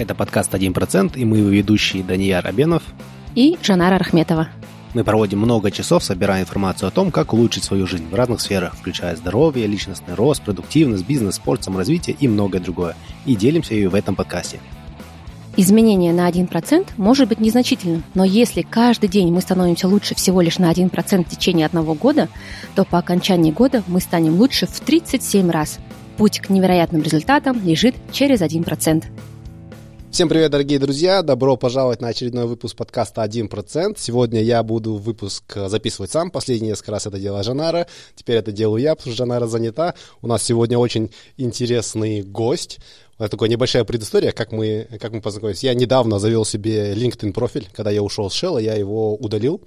Это подкаст «1%» и мы его ведущие Данияр Абенов и Жанара Рахметова. Мы проводим много часов, собирая информацию о том, как улучшить свою жизнь в разных сферах, включая здоровье, личностный рост, продуктивность, бизнес, спорт, саморазвитие и многое другое. И делимся ее в этом подкасте. Изменение на 1% может быть незначительным, но если каждый день мы становимся лучше всего лишь на 1% в течение одного года, то по окончании года мы станем лучше в 37 раз. Путь к невероятным результатам лежит через 1%. Всем привет, дорогие друзья! Добро пожаловать на очередной выпуск подкаста «1%». Сегодня я буду выпуск записывать сам. Последний несколько раз это делала Жанара. Теперь это делаю я, потому что Жанара занята. У нас сегодня очень интересный гость. Это такая небольшая предыстория, как мы, как мы познакомились. Я недавно завел себе LinkedIn профиль. Когда я ушел с Shell, я его удалил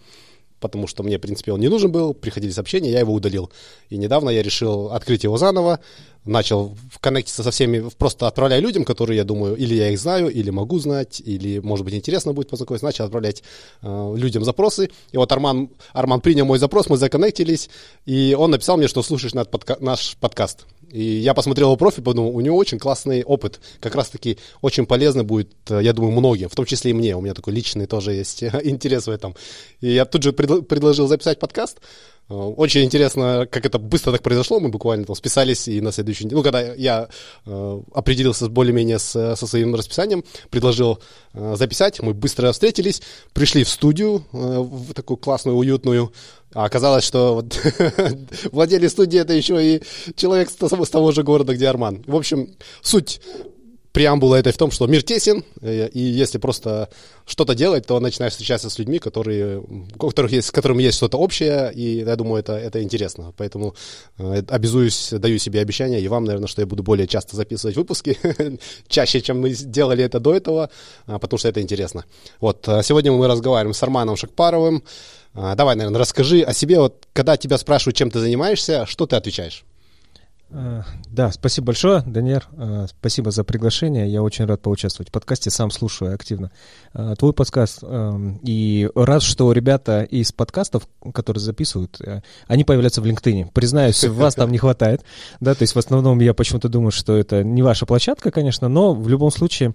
потому что мне, в принципе, он не нужен был, приходили сообщения, я его удалил. И недавно я решил открыть его заново, начал коннектиться со всеми, просто отправляя людям, которые, я думаю, или я их знаю, или могу знать, или, может быть, интересно будет познакомиться, начал отправлять э, людям запросы. И вот Арман, Арман принял мой запрос, мы законнектились, и он написал мне, что слушаешь наш, подка- наш подкаст. И я посмотрел его профиль, подумал, у него очень классный опыт, как раз-таки очень полезно будет, э, я думаю, многим, в том числе и мне, у меня такой личный тоже есть интерес в этом. И я тут же предл- предложил записать подкаст, очень интересно, как это быстро так произошло. Мы буквально там списались, и на следующий день, ну, когда я э, определился более-менее с, со своим расписанием, предложил э, записать, мы быстро встретились, пришли в студию, э, в такую классную, уютную, а оказалось, что вот владелец студии это еще и человек с того же города, где Арман. В общем, суть преамбула этой в том, что мир тесен, э, и если просто что-то делать, то начинаешь встречаться с людьми, которые, у которых есть, с которыми есть что-то общее, и я думаю, это, это интересно. Поэтому э, обязуюсь, даю себе обещание, и вам, наверное, что я буду более часто записывать выпуски, чаще, чем мы делали это до этого, а, потому что это интересно. Вот, а сегодня мы разговариваем с Арманом Шакпаровым. А, давай, наверное, расскажи о себе. Вот, когда тебя спрашивают, чем ты занимаешься, что ты отвечаешь? Э, да, спасибо большое, Даниэр. Э, спасибо за приглашение. Я очень рад поучаствовать в подкасте. Сам слушаю активно э, твой подкаст. Эм, и рад, что ребята из подкастов, которые записывают, они появляются в LinkedIn. Признаюсь, вас там не хватает. Да, то есть в основном я почему-то думаю, что это не ваша площадка, конечно, но в любом случае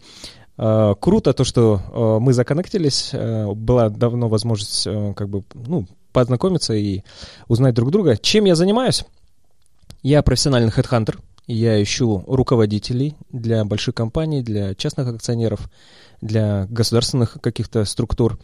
круто то, что мы законнектились. Была давно возможность как бы, ну, познакомиться и узнать друг друга. Чем я занимаюсь? Я профессиональный хедхантер. Я ищу руководителей для больших компаний, для частных акционеров, для государственных каких-то структур.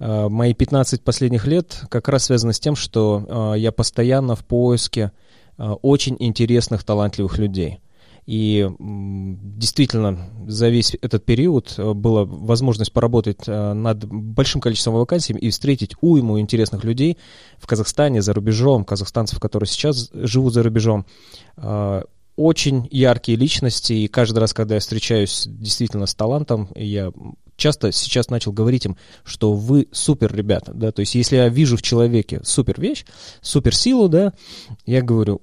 А, мои 15 последних лет как раз связаны с тем, что а, я постоянно в поиске а, очень интересных, талантливых людей – и действительно, за весь этот период э, была возможность поработать э, над большим количеством вакансий и встретить уйму интересных людей в Казахстане, за рубежом, казахстанцев, которые сейчас живут за рубежом. Э, очень яркие личности, и каждый раз, когда я встречаюсь действительно с талантом, я часто сейчас начал говорить им, что вы супер ребята, да, то есть если я вижу в человеке супер вещь, супер силу, да, я говорю,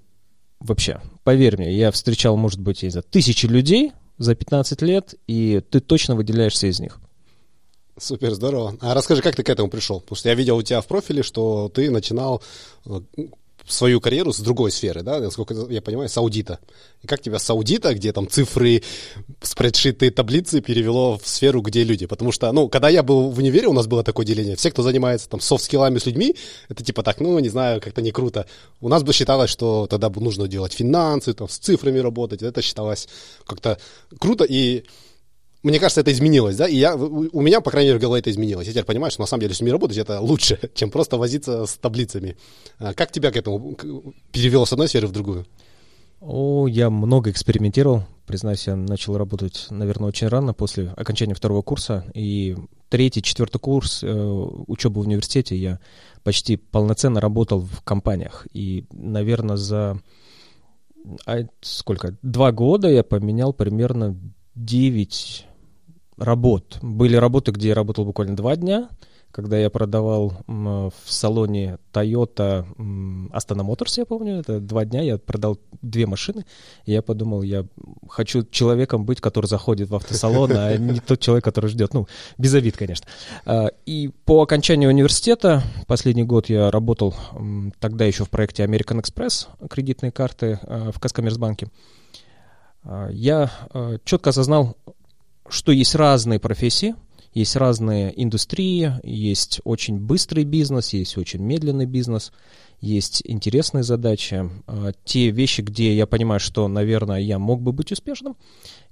вообще, поверь мне, я встречал, может быть, я не знаю, тысячи людей за 15 лет, и ты точно выделяешься из них. Супер, здорово. А расскажи, как ты к этому пришел? Потому что я видел у тебя в профиле, что ты начинал э, свою карьеру с другой сферы, да, насколько я понимаю, с аудита. И как тебя с аудита, где там цифры, спредшиты, таблицы перевело в сферу, где люди? Потому что, ну, когда я был в универе, у нас было такое деление. Все, кто занимается там софт-скиллами с людьми, это типа так, ну, не знаю, как-то не круто. У нас бы считалось, что тогда нужно делать финансы, там, с цифрами работать. Это считалось как-то круто. И мне кажется, это изменилось, да, и я, у меня, по крайней мере, в голове это изменилось. Я теперь понимаю, что на самом деле с людьми работать это лучше, чем просто возиться с таблицами. А как тебя к этому перевело с одной сферы в другую? О, я много экспериментировал. Признаюсь, я начал работать, наверное, очень рано, после окончания второго курса. И третий, четвертый курс э, учебы в университете я почти полноценно работал в компаниях. И, наверное, за а, сколько? Два года я поменял примерно 9 работ. Были работы, где я работал буквально два дня, когда я продавал в салоне Toyota Astana Motors, я помню, это два дня, я продал две машины, и я подумал, я хочу человеком быть, который заходит в автосалон, а не тот человек, который ждет, ну, без обид, конечно. А, и по окончанию университета, последний год я работал тогда еще в проекте American Express, кредитные карты а, в Каскоммерсбанке, я четко осознал что есть разные профессии, есть разные индустрии, есть очень быстрый бизнес, есть очень медленный бизнес, есть интересные задачи, а, те вещи, где я понимаю, что, наверное, я мог бы быть успешным.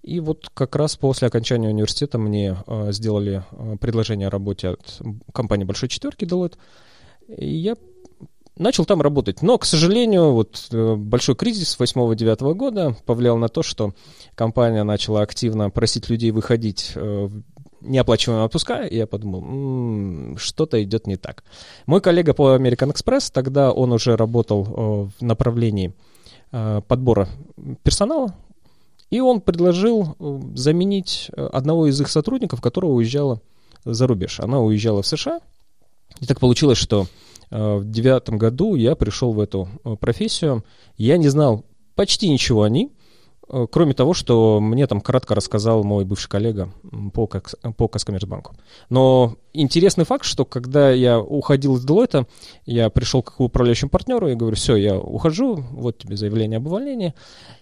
И вот как раз после окончания университета мне а, сделали а, предложение о работе от компании «Большой четверки» Deloitte. И я начал там работать. Но, к сожалению, вот э, большой кризис 8-9 года повлиял на то, что компания начала активно просить людей выходить э, неоплачиваемые отпуска, и я подумал, м-м, что-то идет не так. Мой коллега по American Express, тогда он уже работал э, в направлении подбора персонала, и он предложил заменить одного из их сотрудников, которого уезжала за рубеж. Она уезжала в США, и так получилось, что в девятом году я пришел в эту э, профессию. Я не знал почти ничего о ней, э, кроме того, что мне там кратко рассказал мой бывший коллега по, по Каскоммерцбанку. Но интересный факт, что когда я уходил из Deloitte, я пришел к управляющему партнеру и говорю, все, я ухожу, вот тебе заявление об увольнении.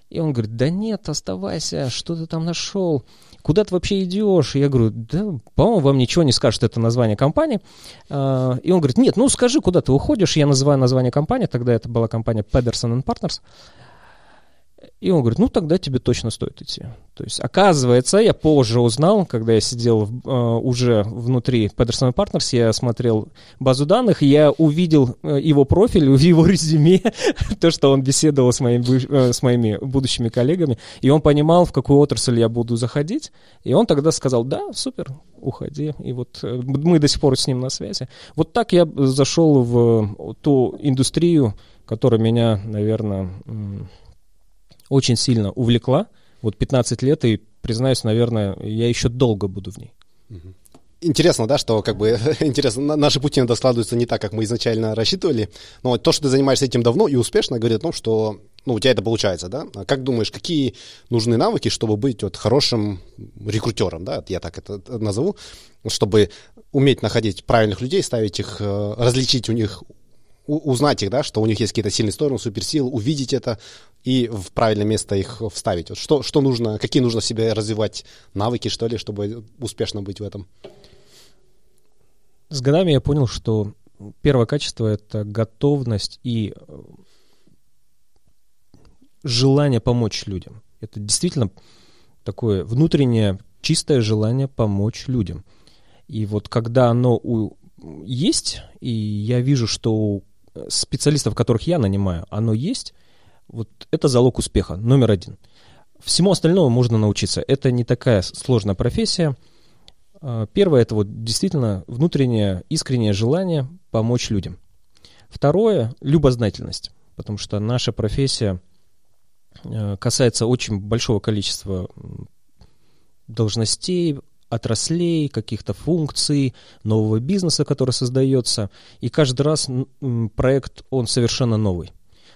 И он говорит, да нет, оставайся, что ты там нашел? Куда ты вообще идешь? Я говорю, да, по-моему, вам ничего не скажет это название компании. А, и он говорит, нет, ну скажи, куда ты уходишь. Я называю название компании, тогда это была компания Pedersen Partners. И он говорит, ну тогда тебе точно стоит идти. То есть, оказывается, я позже узнал, когда я сидел э, уже внутри Pedersen Partners, я смотрел базу данных, я увидел э, его профиль, его резюме, то, что он беседовал с, моим, э, с моими будущими коллегами, и он понимал, в какую отрасль я буду заходить, и он тогда сказал, да, супер, уходи. И вот э, мы до сих пор с ним на связи. Вот так я зашел в ту индустрию, которая меня, наверное очень сильно увлекла. Вот 15 лет, и, признаюсь, наверное, я еще долго буду в ней. Интересно, да, что как бы интересно, наши пути иногда складываются не так, как мы изначально рассчитывали. Но то, что ты занимаешься этим давно и успешно, говорит о том, что ну, у тебя это получается, да? А как думаешь, какие нужны навыки, чтобы быть вот хорошим рекрутером, да? Я так это назову, чтобы уметь находить правильных людей, ставить их, э, различить у них узнать их, да, что у них есть какие-то сильные стороны, суперсилы, увидеть это и в правильное место их вставить. Вот что, что нужно, какие нужно в себе развивать навыки, что ли, чтобы успешно быть в этом? С годами я понял, что первое качество — это готовность и э, желание помочь людям. Это действительно такое внутреннее чистое желание помочь людям. И вот когда оно у, есть, и я вижу, что у специалистов, которых я нанимаю, оно есть, вот это залог успеха, номер один. Всему остальному можно научиться. Это не такая сложная профессия. А, первое – это вот действительно внутреннее искреннее желание помочь людям. Второе – любознательность, потому что наша профессия а, касается очень большого количества должностей, отраслей, каких-то функций, нового бизнеса, который создается. И каждый раз проект, он совершенно новый.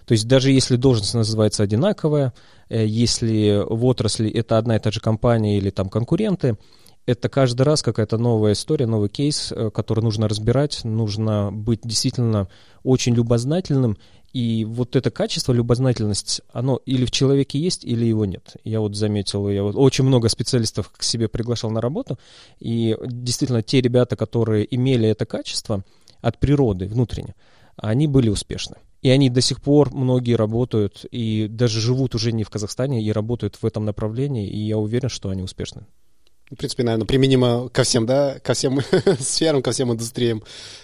То есть даже если должность называется одинаковая, э, если в отрасли это одна и та же компания или там конкуренты, это каждый раз какая-то новая история, новый кейс, э, который нужно разбирать, нужно быть действительно очень любознательным и вот это качество, любознательность, оно или в человеке есть, или его нет. Я вот заметил, я вот очень много специалистов к себе приглашал на работу, и действительно те ребята, которые имели это качество от природы внутренне, они были успешны. И они до сих пор многие работают и даже живут уже не в Казахстане и работают в этом направлении, и я уверен, что они успешны. В принципе, наверное, применимо ко всем, да, ко всем сферам, ко всем индустриям.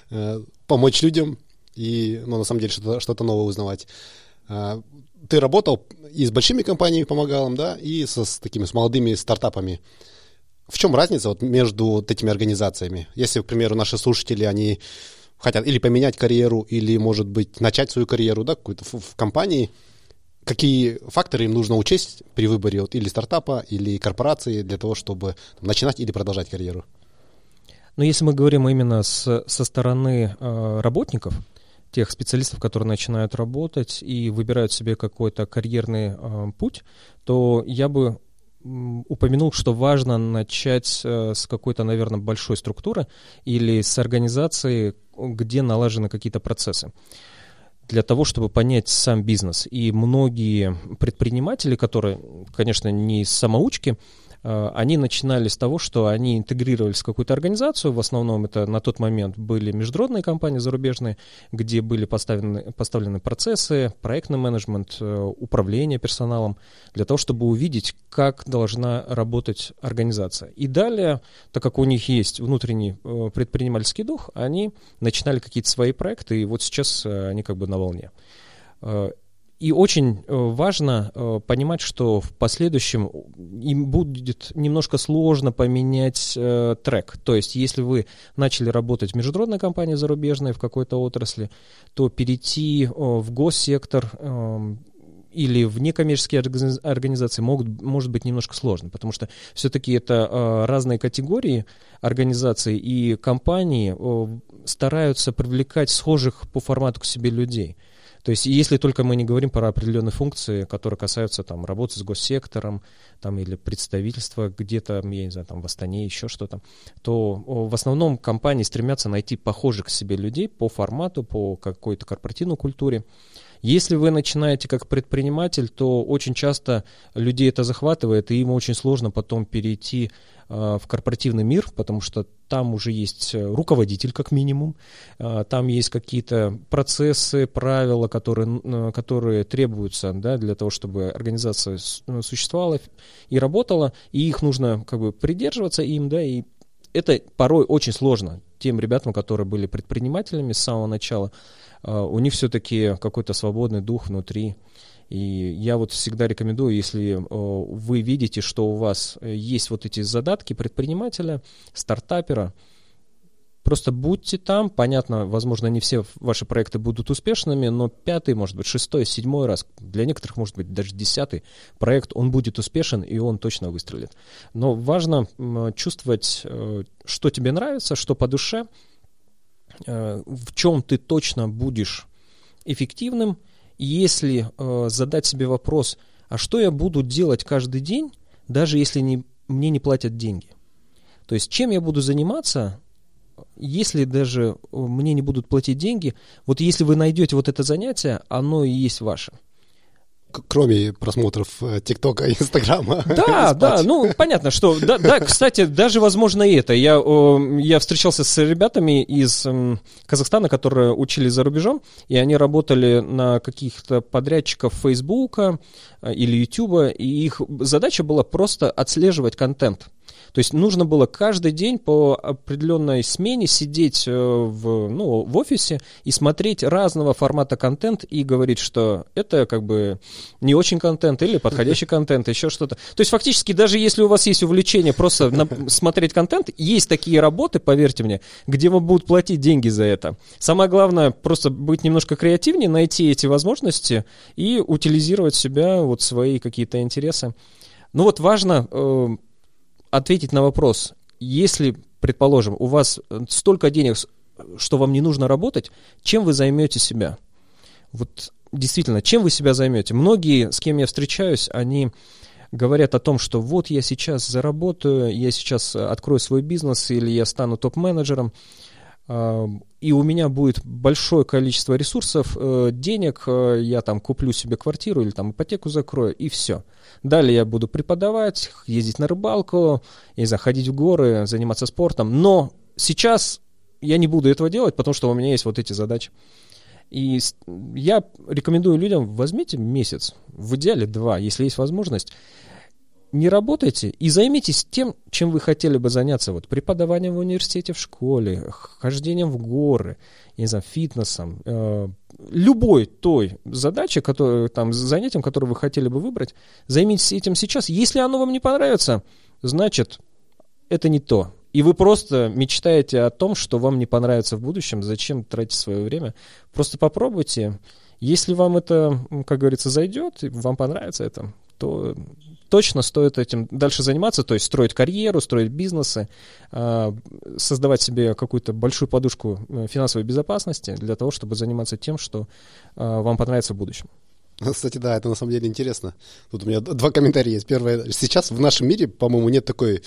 Э, помочь людям, и, ну, на самом деле, что-то, что новое узнавать. А, ты работал и с большими компаниями помогал им, да, и со, с такими, с молодыми стартапами. В чем разница вот между вот этими организациями? Если, к примеру, наши слушатели, они хотят или поменять карьеру, или, может быть, начать свою карьеру, да, какую-то в, в компании, какие факторы им нужно учесть при выборе вот, или стартапа, или корпорации для того, чтобы там, начинать или продолжать карьеру? Но если мы говорим именно с, со стороны э, работников, тех специалистов, которые начинают работать и выбирают себе какой-то карьерный э, путь, то я бы упомянул, что важно начать э, с какой-то, наверное, большой структуры или с организации, где налажены какие-то процессы для того, чтобы понять сам бизнес. И многие предприниматели, которые, конечно, не самоучки, они начинали с того, что они интегрировались в какую-то организацию, в основном это на тот момент были международные компании зарубежные, где были поставлены, поставлены процессы, проектный менеджмент, э, управление персоналом, для того, чтобы увидеть, как должна работать организация. И далее, так как у них есть внутренний э, предпринимательский дух, они начинали какие-то свои проекты, и вот сейчас они как бы на волне. И очень э, важно э, понимать, что в последующем им будет немножко сложно поменять э, трек. То есть, если вы начали работать в международной компании зарубежной в какой-то отрасли, то перейти в госсектор эм, или в некоммерческие организации могут, может быть немножко сложно, потому что все-таки это разные категории организаций, и компании стараются привлекать схожих по формату к себе людей. То есть, если только мы не говорим про определенные функции, которые касаются там, работы с госсектором там, или представительства где-то, я не знаю, там, в Астане, еще что-то, то в основном компании стремятся найти похожих к себе людей по формату, по какой-то корпоративной культуре. Если вы начинаете как предприниматель, то очень часто людей это захватывает, и им очень сложно потом перейти э, в корпоративный мир, потому что там уже есть руководитель как минимум, э, там есть какие-то процессы, правила, которые, э, которые требуются да, для того, чтобы организация существовала и работала, и их нужно как бы придерживаться им, да, и это порой очень сложно тем ребятам, которые были предпринимателями с самого начала, а, у них все-таки какой-то свободный дух внутри. И я вот всегда рекомендую, если вы видите, что у вас есть вот эти задатки предпринимателя, стартапера, Просто будьте там, понятно, возможно, не все ваши проекты будут успешными, но пятый, может быть, шестой, седьмой раз, для некоторых, может быть, даже десятый проект, он будет успешен, и он точно выстрелит. Но важно чувствовать, э, что тебе нравится, что по душе, Э, в чем ты точно будешь эффективным, если э, задать себе вопрос, а что я буду делать каждый день, даже если не, мне не платят деньги. То есть чем я буду заниматься, если даже э, мне не будут платить деньги, вот если вы найдете вот это занятие, оно и есть ваше кроме просмотров ТикТока и Инстаграма. Да, да, ну понятно, что да, да, кстати, даже возможно и это. Я, я встречался с ребятами из Казахстана, которые учились за рубежом, и они работали на каких-то подрядчиков Фейсбука э, или Ютуба, и их задача была просто отслеживать контент. То есть нужно было каждый день по определенной смене сидеть э, в, ну, в офисе и смотреть разного формата контент и говорить, что это как бы не очень контент или подходящий контент, еще что-то. То есть фактически даже если у вас есть увлечение просто на, смотреть контент, есть такие работы, поверьте мне, где вам будут платить деньги за это. Самое главное просто быть немножко креативнее, найти эти возможности и утилизировать себя, вот свои какие-то интересы. Ну вот важно э, ответить на вопрос, если, предположим, у вас столько денег, что вам не нужно работать, чем вы займете себя? Вот действительно, чем вы себя займете? Многие, с кем я встречаюсь, они говорят о том, что вот я сейчас заработаю, я сейчас открою свой бизнес или я стану топ-менеджером, и у меня будет большое количество ресурсов, э, денег, э, я там куплю себе квартиру или там ипотеку закрою, и все. Далее я буду преподавать, ездить на рыбалку, не знаю, ходить в горы, заниматься спортом, но сейчас я не буду этого делать, потому что у меня есть вот эти задачи. И я рекомендую людям, возьмите месяц, в идеале два, если есть возможность, не работайте и займитесь тем, чем вы хотели бы заняться. Вот преподаванием в университете, в школе, хождением в горы, не знаю, фитнесом, э, любой той задачей, которую, там, занятием, которое вы хотели бы выбрать, займитесь этим сейчас. Если оно вам не понравится, значит, это не то. И вы просто мечтаете о том, что вам не понравится в будущем, зачем тратить свое время. Просто попробуйте. Если вам это, как говорится, зайдет, вам понравится это, то точно стоит этим дальше заниматься, то есть строить карьеру, строить бизнесы, а, создавать себе какую-то большую подушку э, финансовой безопасности для того, чтобы заниматься тем, что а, вам понравится в будущем. Кстати, да, это на самом деле интересно. Тут у меня два комментария есть. Первое, сейчас в нашем мире, по-моему, нет такой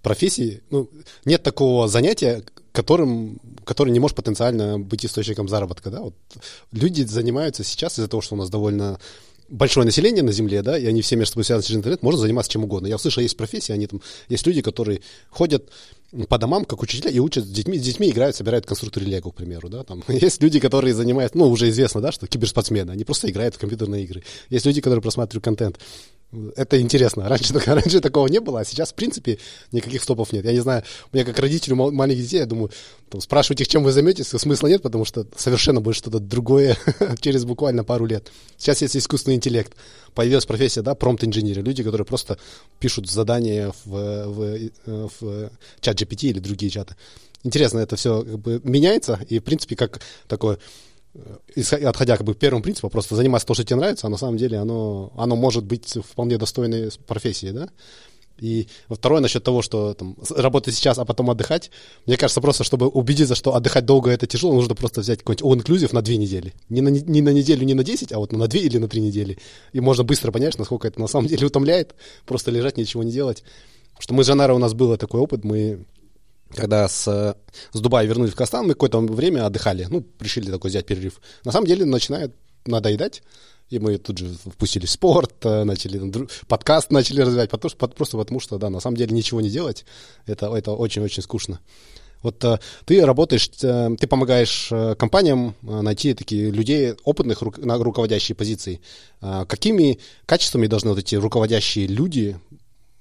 профессии, ну, нет такого занятия, которым, который не может потенциально быть источником заработка. Да? Вот люди занимаются сейчас из-за того, что у нас довольно большое население на Земле, да, и они все между собой связаны через интернет, можно заниматься чем угодно. Я услышал, есть профессии, они там, есть люди, которые ходят по домам, как учителя, и учат с детьми, с детьми играют, собирают конструкторы Лего, к примеру, да, там. Есть люди, которые занимаются, ну, уже известно, да, что киберспортсмены, они просто играют в компьютерные игры. Есть люди, которые просматривают контент. Это интересно. Раньше, раньше такого не было, а сейчас, в принципе, никаких стопов нет. Я не знаю, у меня как родителю маленьких детей, я думаю, там, спрашивать их, чем вы займетесь, смысла нет, потому что совершенно будет что-то другое через буквально пару лет. Сейчас есть искусственный интеллект. Появилась профессия, да, промпт-инженеры, люди, которые просто пишут задания в, в, в чат GPT или другие чаты. Интересно, это все как бы меняется, и, в принципе, как такое отходя как бы к первому принципу, просто заниматься то, что тебе нравится, а на самом деле оно, оно может быть вполне достойной профессией, да? И второе насчет того, что там, работать сейчас, а потом отдыхать. Мне кажется, просто чтобы убедиться, что отдыхать долго это тяжело, нужно просто взять какой-нибудь all-inclusive на две недели. Не на, не на неделю, не на десять, а вот на две или на три недели. И можно быстро понять, насколько это на самом деле утомляет, просто лежать, ничего не делать. Потому что мы с Жанарой, у нас был такой опыт, мы когда с, с Дубая вернулись в Казахстан, мы какое-то время отдыхали, ну, решили такой взять перерыв. На самом деле начинает надоедать, и мы тут же впустили спорт, э, начали подкаст начали развивать, потому что, просто потому что, да, на самом деле ничего не делать, это, это очень-очень скучно. Вот э, ты работаешь, э, ты помогаешь компаниям найти такие людей, опытных на руководящие позиции. Какими качествами должны вот эти руководящие люди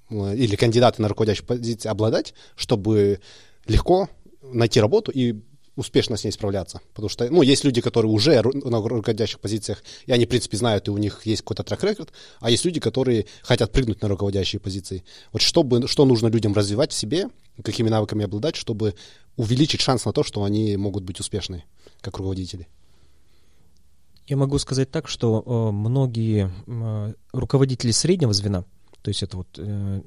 или кандидаты на руководящие позиции обладать, чтобы легко найти работу и успешно с ней справляться. Потому что, ну, есть люди, которые уже на руководящих позициях, и они, в принципе, знают, и у них есть какой-то трек-рекорд, а есть люди, которые хотят прыгнуть на руководящие позиции. Вот чтобы, что нужно людям развивать в себе, какими навыками обладать, чтобы увеличить шанс на то, что они могут быть успешны как руководители? Я могу сказать так, что э, многие э, руководители среднего звена, то есть это вот э,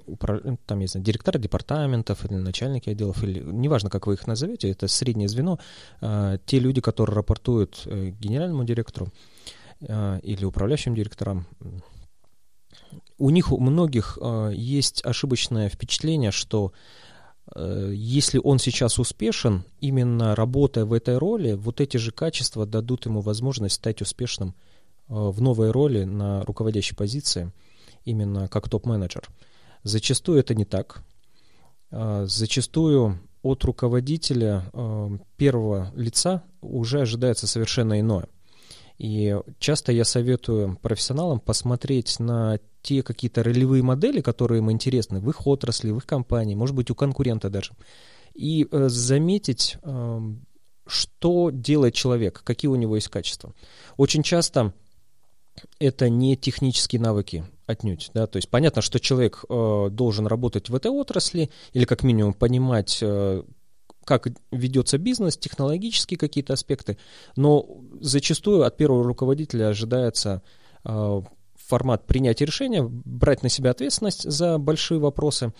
там, я знаю, директора департаментов или начальники отделов, или неважно, как вы их назовете, это среднее звено, э, те люди, которые рапортуют э, генеральному директору или управляющим директорам, у них у многих есть ошибочное впечатление, что если он сейчас успешен, именно работая в этой роли, вот эти же качества дадут ему возможность стать успешным в новой роли на руководящей позиции – именно как топ-менеджер. Зачастую это не так. А, зачастую от руководителя а, первого лица уже ожидается совершенно иное. И часто я советую профессионалам посмотреть на те какие-то ролевые модели, которые им интересны в их отрасли, в их компании, может быть, у конкурента даже, и э, заметить, что делает человек, какие у него есть качества. Очень часто это не технические навыки отнюдь, да, то есть понятно, что человек э, должен работать в этой отрасли или как минимум понимать, э, как ведется бизнес, технологические какие-то аспекты, но зачастую от первого руководителя ожидается э, формат принятия решения, брать на себя ответственность за большие вопросы,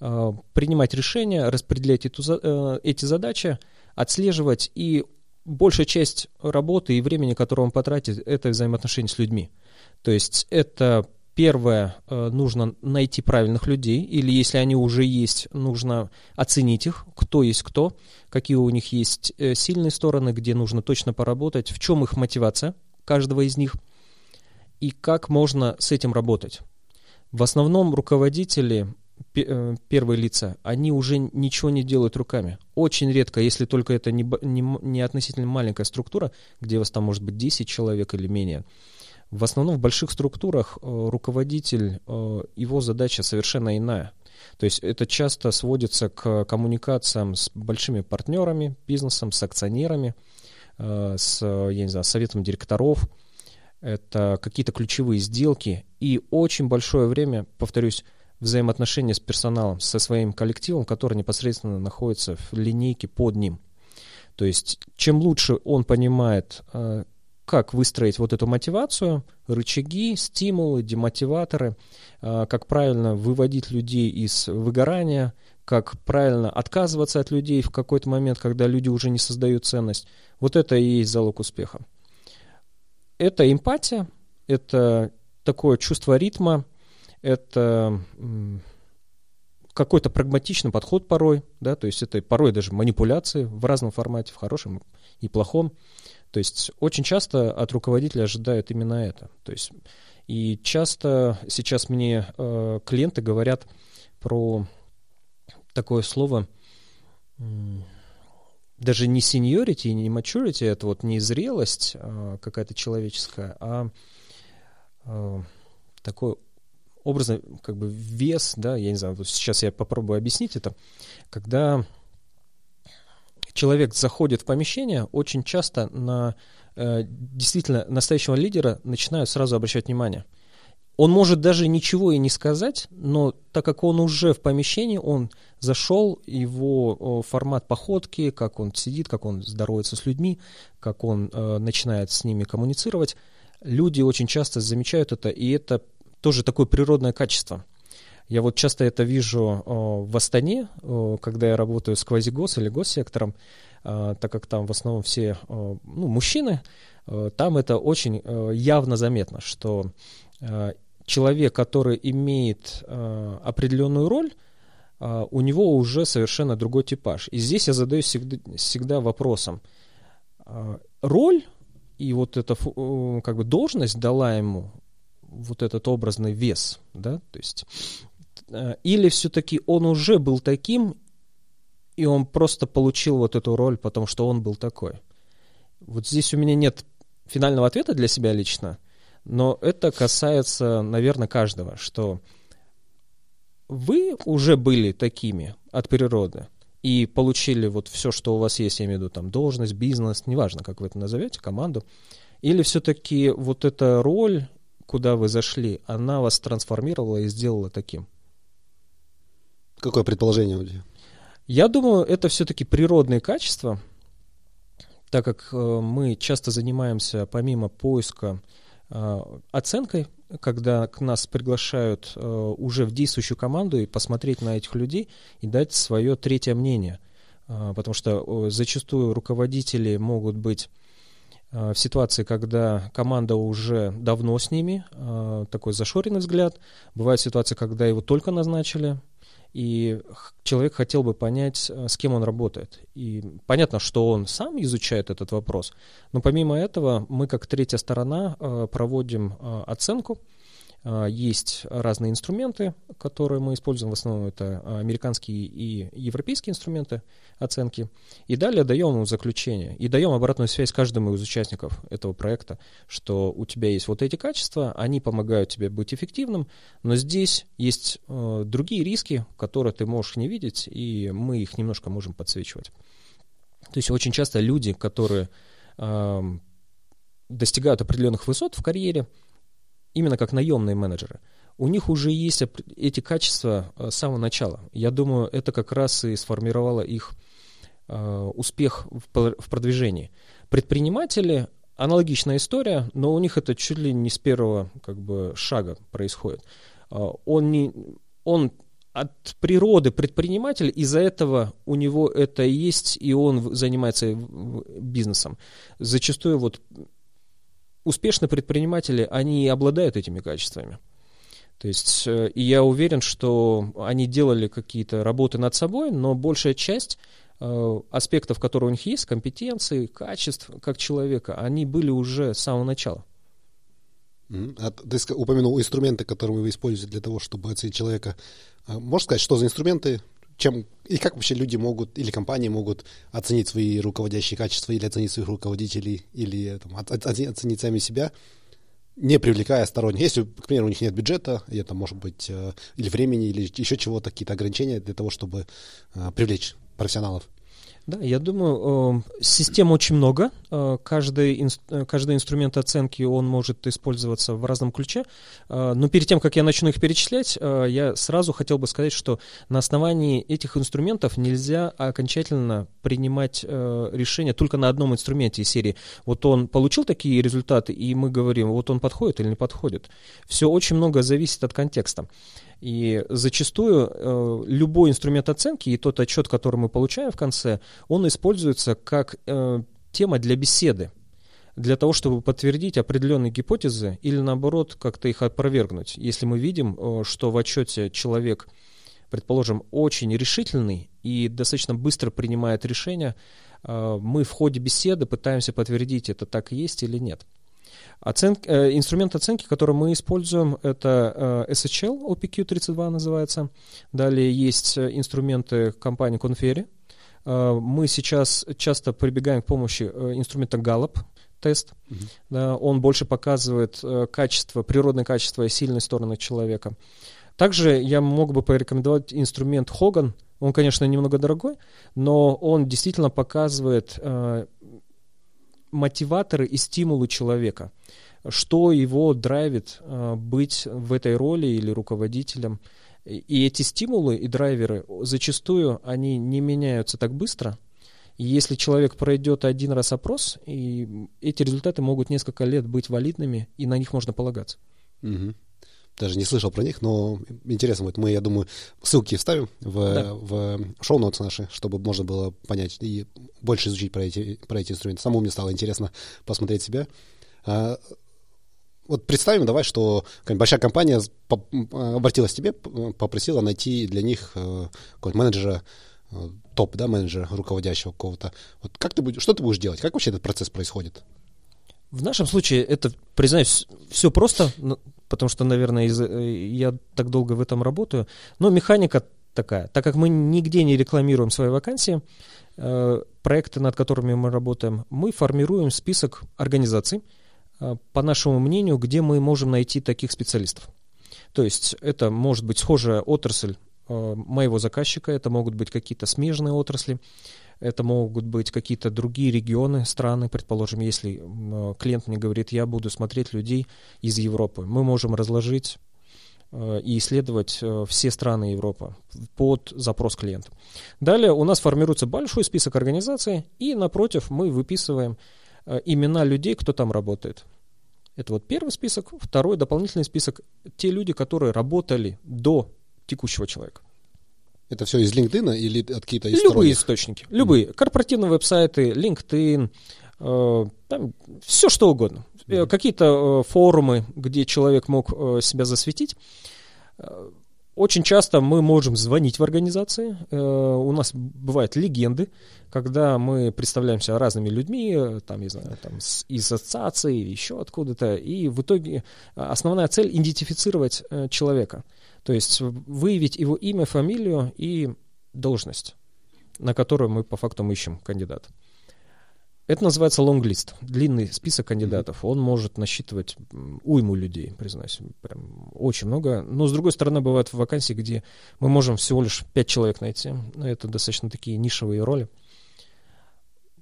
э, принимать решения, распределять эту, э, эти задачи, отслеживать. И большая часть работы и времени, которое он потратит, это взаимоотношения с людьми. То есть это первое, э, нужно найти правильных людей, или если они уже есть, нужно оценить их, кто есть кто, какие у них есть э, сильные стороны, где нужно точно поработать, в чем их мотивация каждого из них, и как можно с этим работать. В основном руководители Э, первые лица, они уже ничего не делают руками. Очень редко, если только это не, не, не относительно маленькая структура, где у вас там может быть 10 человек или менее. В основном в больших структурах э, руководитель, э, его задача совершенно иная. То есть это часто сводится к коммуникациям с большими партнерами, бизнесом, с акционерами, э, с, я не знаю, советом директоров. Это какие-то ключевые сделки. И очень большое время, повторюсь, взаимоотношения с персоналом, со своим коллективом, который непосредственно находится в линейке под ним. То есть, чем лучше он понимает, как выстроить вот эту мотивацию, рычаги, стимулы, демотиваторы, э, как правильно выводить людей из выгорания, как правильно отказываться от людей в какой-то момент, когда люди уже не создают ценность. Вот это и есть залог успеха. Это эмпатия, это такое чувство ритма, это какой-то прагматичный подход порой, да, то есть это порой даже манипуляции в разном формате, в хорошем и плохом. То есть очень часто от руководителя ожидают именно это. То есть И часто сейчас мне э, клиенты говорят про такое слово даже не seniority, не maturity, это вот не зрелость а, какая-то человеческая, а, а такой образно как бы вес, да, я не знаю, сейчас я попробую объяснить это, когда человек заходит в помещение, очень часто на э, действительно настоящего лидера начинают сразу обращать внимание. Он может даже ничего и не сказать, но так как он уже в помещении, он зашел, его формат походки, как он сидит, как он здоровается с людьми, как он э, начинает с ними коммуницировать, люди очень часто замечают это, и это тоже такое природное качество. Я вот часто это вижу в Астане, когда я работаю с квазигос или госсектором, так как там в основном все ну, мужчины, там это очень явно заметно, что человек, который имеет определенную роль, у него уже совершенно другой типаж. И здесь я задаюсь всегда, всегда вопросом, роль и вот эта как бы должность дала ему вот этот образный вес, да, то есть э, или все-таки он уже был таким, и он просто получил вот эту роль, потому что он был такой. Вот здесь у меня нет финального ответа для себя лично, но это касается, наверное, каждого, что вы уже были такими от природы и получили вот все, что у вас есть, я имею в виду там должность, бизнес, неважно, как вы это назовете, команду, или все-таки вот эта роль куда вы зашли, она вас трансформировала и сделала таким? Какое предположение у тебя? Я думаю, это все-таки природные качества, так как э, мы часто занимаемся помимо поиска э, оценкой, когда к нас приглашают э, уже в действующую команду и посмотреть на этих людей и дать свое третье мнение. Потому что зачастую руководители могут быть в ситуации, когда команда уже давно с ними, такой зашоренный взгляд. Бывают ситуации, когда его только назначили, и человек хотел бы понять, э, с кем он работает. И понятно, что он сам изучает этот вопрос, но помимо этого мы, как третья сторона, проводим оценку, а, есть разные инструменты, которые мы используем, в основном это американские и европейские инструменты оценки. И далее даем заключение. И даем обратную связь каждому из участников этого проекта, что у тебя есть вот эти качества, они помогают тебе быть эффективным, но здесь есть э, другие риски, которые ты можешь не видеть, и мы их немножко можем подсвечивать. То есть очень часто люди, которые достигают определенных высот в карьере, именно как наемные менеджеры, у них уже есть эти качества э, с самого начала. Я думаю, это как раз и сформировало их э, успех в продвижении. Предприниматели аналогичная история, но у них это чуть ли не с первого как бы шага происходит. Э, он не, он от природы предприниматель, из-за этого у него это есть, и он занимается бизнесом. Зачастую вот успешные предприниматели, они обладают этими качествами. То есть, э, и я уверен, что они делали какие-то работы над собой, но большая часть э, аспектов, которые у них есть, компетенции, качеств как человека, они были уже с самого начала. А ты упомянул инструменты, которые вы используете для того, чтобы оценить человека. А можешь сказать, что за инструменты, чем и как вообще люди могут или компании могут оценить свои руководящие качества или оценить своих руководителей или там, оценить сами себя, не привлекая сторонних. Если, к примеру, у них нет бюджета, или там может быть э, или времени, или еще чего-то, какие-то ограничения для того, чтобы э, привлечь профессионалов. Да, я думаю, э, систем очень много. Э, каждый, э, каждый инструмент оценки, он может использоваться в разном ключе. Но перед тем, как я начну их перечислять, я сразу хотел бы сказать, что на основании этих инструментов нельзя окончательно принимать решение только на одном инструменте из серии. Вот он получил такие результаты, и мы говорим, вот он подходит или не подходит. Все очень много зависит от контекста. И зачастую э, любой инструмент оценки и тот отчет, который мы получаем в конце, он используется как э, тема для беседы, для того, чтобы подтвердить определенные гипотезы или наоборот как-то их опровергнуть. Если мы видим, э, что в отчете человек, предположим, очень решительный и достаточно быстро принимает решения, э, мы в ходе беседы пытаемся подтвердить, это так есть или нет. Оцен... Э, инструмент оценки, который мы используем, это э, SHL, OPQ32 называется. Далее есть э, инструменты компании Conferi. Мы сейчас часто прибегаем к помощи инструмента Gallup, тест. Uh-huh. Да, он больше показывает качество, природное качество и сильные стороны человека. Также я мог бы порекомендовать инструмент Hogan. Он, конечно, немного дорогой, но он действительно показывает мотиваторы и стимулы человека, что его драйвит э, быть в этой роли или руководителем. И эти стимулы и драйверы зачастую они не меняются так быстро. И если человек пройдет один раз опрос, и эти результаты могут несколько лет быть валидными, и на них можно полагаться. Угу даже не слышал про них, но интересно будет. Мы, я думаю, ссылки вставим в, да. в шоу-ноутс наши, чтобы можно было понять и больше изучить про эти, про эти инструменты. Самому мне стало интересно посмотреть себя. А, вот представим, давай, что большая компания обратилась к тебе, попросила найти для них э, какого-то менеджера, э, топ, да, менеджера, руководящего какого-то. Вот как ты будешь, что ты будешь делать? Как вообще этот процесс происходит? В нашем случае это, признаюсь, все просто, потому что, наверное, из, э, я так долго в этом работаю. Но механика такая. Так как мы нигде не рекламируем свои вакансии, э, проекты, над которыми мы работаем, мы формируем список организаций, э, по нашему мнению, где мы можем найти таких специалистов. То есть это может быть схожая отрасль моего заказчика, это могут быть какие-то смежные отрасли, это могут быть какие-то другие регионы, страны, предположим, если клиент мне говорит, я буду смотреть людей из Европы. Мы можем разложить э, и исследовать э, все страны Европы под запрос клиента. Далее у нас формируется большой список организаций, и напротив мы выписываем э, имена людей, кто там работает. Это вот первый список. Второй дополнительный список – те люди, которые работали до текущего человека. Это все из LinkedIn или от какие-то из Любые источники, любые. Mm. Корпоративные веб-сайты, LinkedIn, э, там все что угодно. Mm. Какие-то э, форумы, где человек мог э, себя засветить. Э, очень часто мы можем звонить в организации. Э, у нас бывают легенды, когда мы представляемся разными людьми, там, не знаю, там, с, из ассоциации, еще откуда-то, и в итоге основная цель — идентифицировать человека — то есть выявить его имя, фамилию и должность, на которую мы по факту ищем кандидата. Это называется лонглист, длинный список кандидатов. Он может насчитывать уйму людей, признаюсь, прям очень много. Но, с другой стороны, бывают вакансии, где мы можем всего лишь пять человек найти. Это достаточно такие нишевые роли.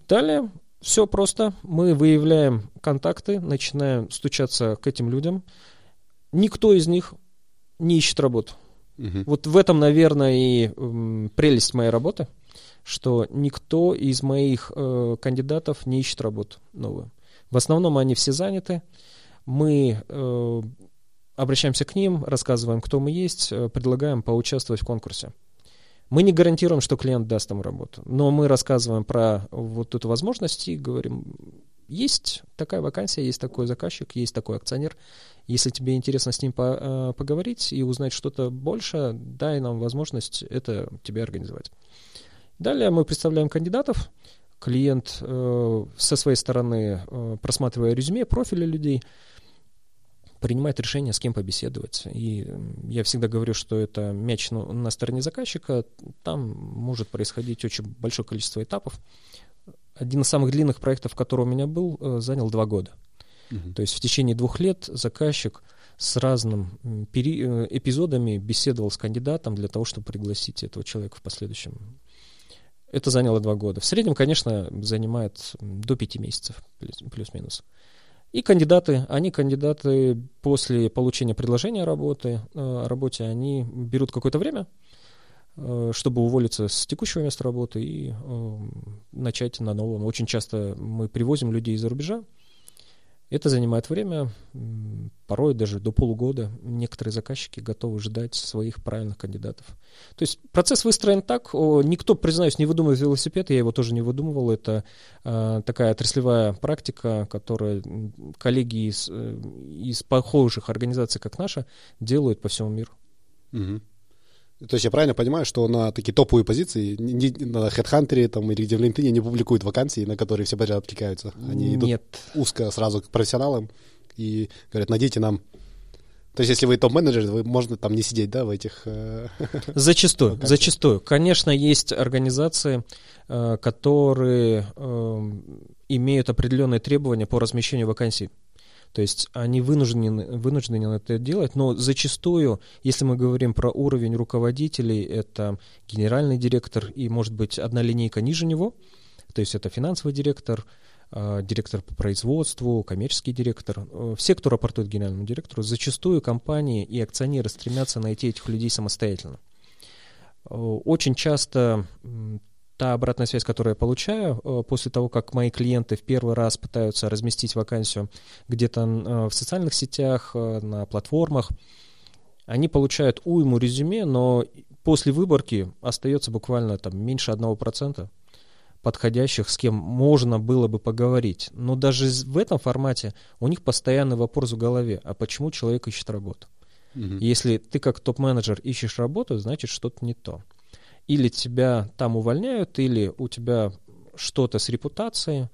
Далее все просто. Мы выявляем контакты, начинаем стучаться к этим людям. Никто из них не ищет работу. Угу. Вот в этом, наверное, и прелесть моей работы, что никто из моих э, кандидатов не ищет работу новую. В основном они все заняты. Мы э, обращаемся к ним, рассказываем, кто мы есть, э, предлагаем поучаствовать в конкурсе. Мы не гарантируем, что клиент даст им работу, но мы рассказываем про вот эту возможность и говорим, есть такая вакансия, есть такой заказчик, есть такой акционер. Если тебе интересно с ним по, э, поговорить и узнать что-то больше, дай нам возможность это тебе организовать. Далее мы представляем кандидатов. Клиент э, со своей стороны, э, просматривая резюме, профили людей, принимает решение, с кем побеседовать. И я всегда говорю, что это мяч на стороне заказчика. Там может происходить очень большое количество этапов один из самых длинных проектов, который у меня был, э, занял два года. Угу. То есть в течение двух лет заказчик с разным пери- э, эпизодами беседовал с кандидатом для того, чтобы пригласить этого человека в последующем. Это заняло два года. В среднем, конечно, занимает до пяти месяцев, плюс-минус. И кандидаты, они кандидаты после получения предложения работы, э, о работе, они берут какое-то время, чтобы уволиться с текущего места работы и э, начать на новом. Очень часто мы привозим людей из-за рубежа. Это занимает время, порой даже до полугода. Некоторые заказчики готовы ждать своих правильных кандидатов. То есть процесс выстроен так, никто, признаюсь, не выдумывает велосипед, я его тоже не выдумывал. Это э, такая отраслевая практика, которую коллеги из, из похожих организаций, как наша, делают по всему миру. Угу. То есть я правильно понимаю, что на такие топовые позиции не, на HeadHunter там, или где в LinkedIn не публикуют вакансии, на которые все подряд откликаются? Они идут Нет. узко сразу к профессионалам и говорят, найдите нам... То есть если вы топ-менеджер, вы можно там не сидеть, да, в этих... э, Зачастую, зачастую. Конечно, есть организации, э, которые э, имеют определенные требования по размещению вакансий. То есть они вынуждены, вынуждены это делать, но зачастую, если мы говорим про уровень руководителей, это генеральный директор и, может быть, одна линейка ниже него, то есть это финансовый директор, э, директор по производству, коммерческий директор, э, все, кто рапортует генеральному директору, зачастую компании и акционеры стремятся найти этих людей самостоятельно. Э, Очень часто та обратная связь, которую я получаю э, после того, как мои клиенты в первый раз пытаются разместить вакансию где-то э, в социальных сетях, э, на платформах, они получают уйму резюме, но после выборки остается буквально там меньше 1% подходящих, с кем можно было бы поговорить. Но даже в этом формате у них постоянный вопрос в голове, а почему человек ищет работу? мгм. Если ты как топ-менеджер ищешь работу, значит что-то не то. Или тебя там увольняют, или у тебя что-то с репутацией,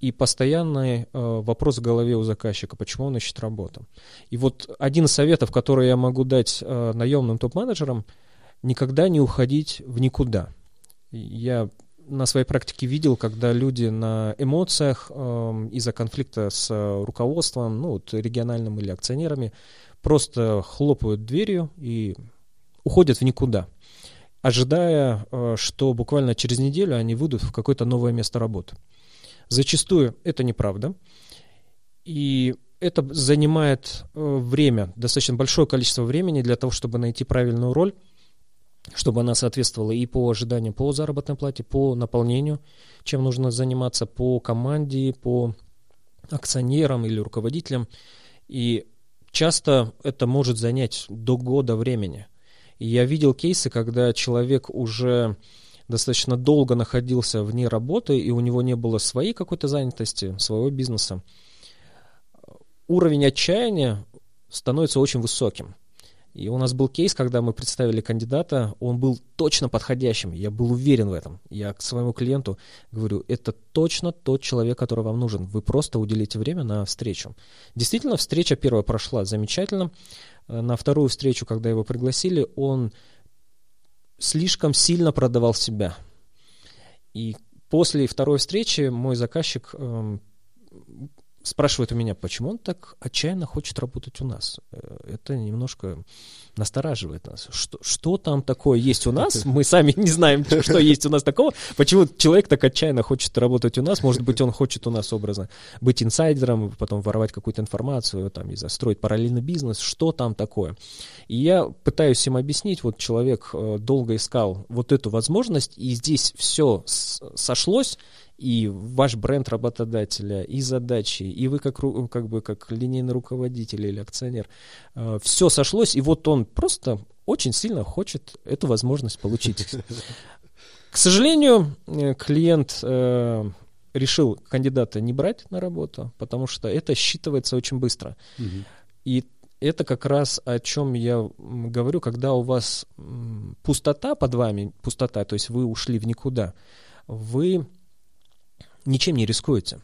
и постоянный э, вопрос в голове у заказчика, почему он ищет работу. И вот один из советов, который я могу дать э, наемным топ-менеджерам, никогда не уходить в никуда. Я на своей практике видел, когда люди на эмоциях эм, из-за конфликта с э, руководством, ну, вот, региональным или акционерами, просто хлопают дверью и уходят в никуда, ожидая, э, что буквально через неделю они выйдут в какое-то новое место работы. Зачастую это неправда. И это занимает э, время, достаточно большое количество времени для того, чтобы найти правильную роль, чтобы она соответствовала и по ожиданиям по заработной плате, по наполнению, чем нужно заниматься, по команде, по акционерам или руководителям. И часто это может занять до года времени. И я видел кейсы, когда человек уже достаточно долго находился вне работы, и у него не было своей какой-то занятости, своего бизнеса. Уровень отчаяния становится очень высоким. И у нас был кейс, когда мы представили кандидата, он был точно подходящим, я был уверен в этом. Я к своему клиенту говорю, это точно тот человек, который вам нужен. Вы просто уделите время на встречу. Действительно, встреча первая прошла замечательно. Э, На вторую встречу, когда его пригласили, он слишком сильно продавал себя. И после второй встречи мой заказчик спрашивает у меня, почему он так отчаянно хочет работать у нас. Э, Это немножко настораживает нас. Что, что там такое есть у нас? Мы сами не знаем, что есть у нас такого. Почему человек так отчаянно хочет работать у нас? Может быть, он хочет у нас образно быть инсайдером, потом воровать какую-то информацию, там, не знаю, строить параллельный бизнес. Что там такое? И я пытаюсь им объяснить, вот человек э, долго искал вот эту возможность, и здесь все сошлось, и ваш бренд работодателя, и задачи, и вы как, как бы как линейный руководитель или акционер, все сошлось, и вот он просто очень сильно хочет эту возможность получить. К сожалению, э, клиент э, решил кандидата не брать на работу, потому что это считывается очень быстро. И это как раз о чем я говорю, когда у вас пустота под вами, пустота, то есть вы ушли в никуда, вы ничем не рискуете.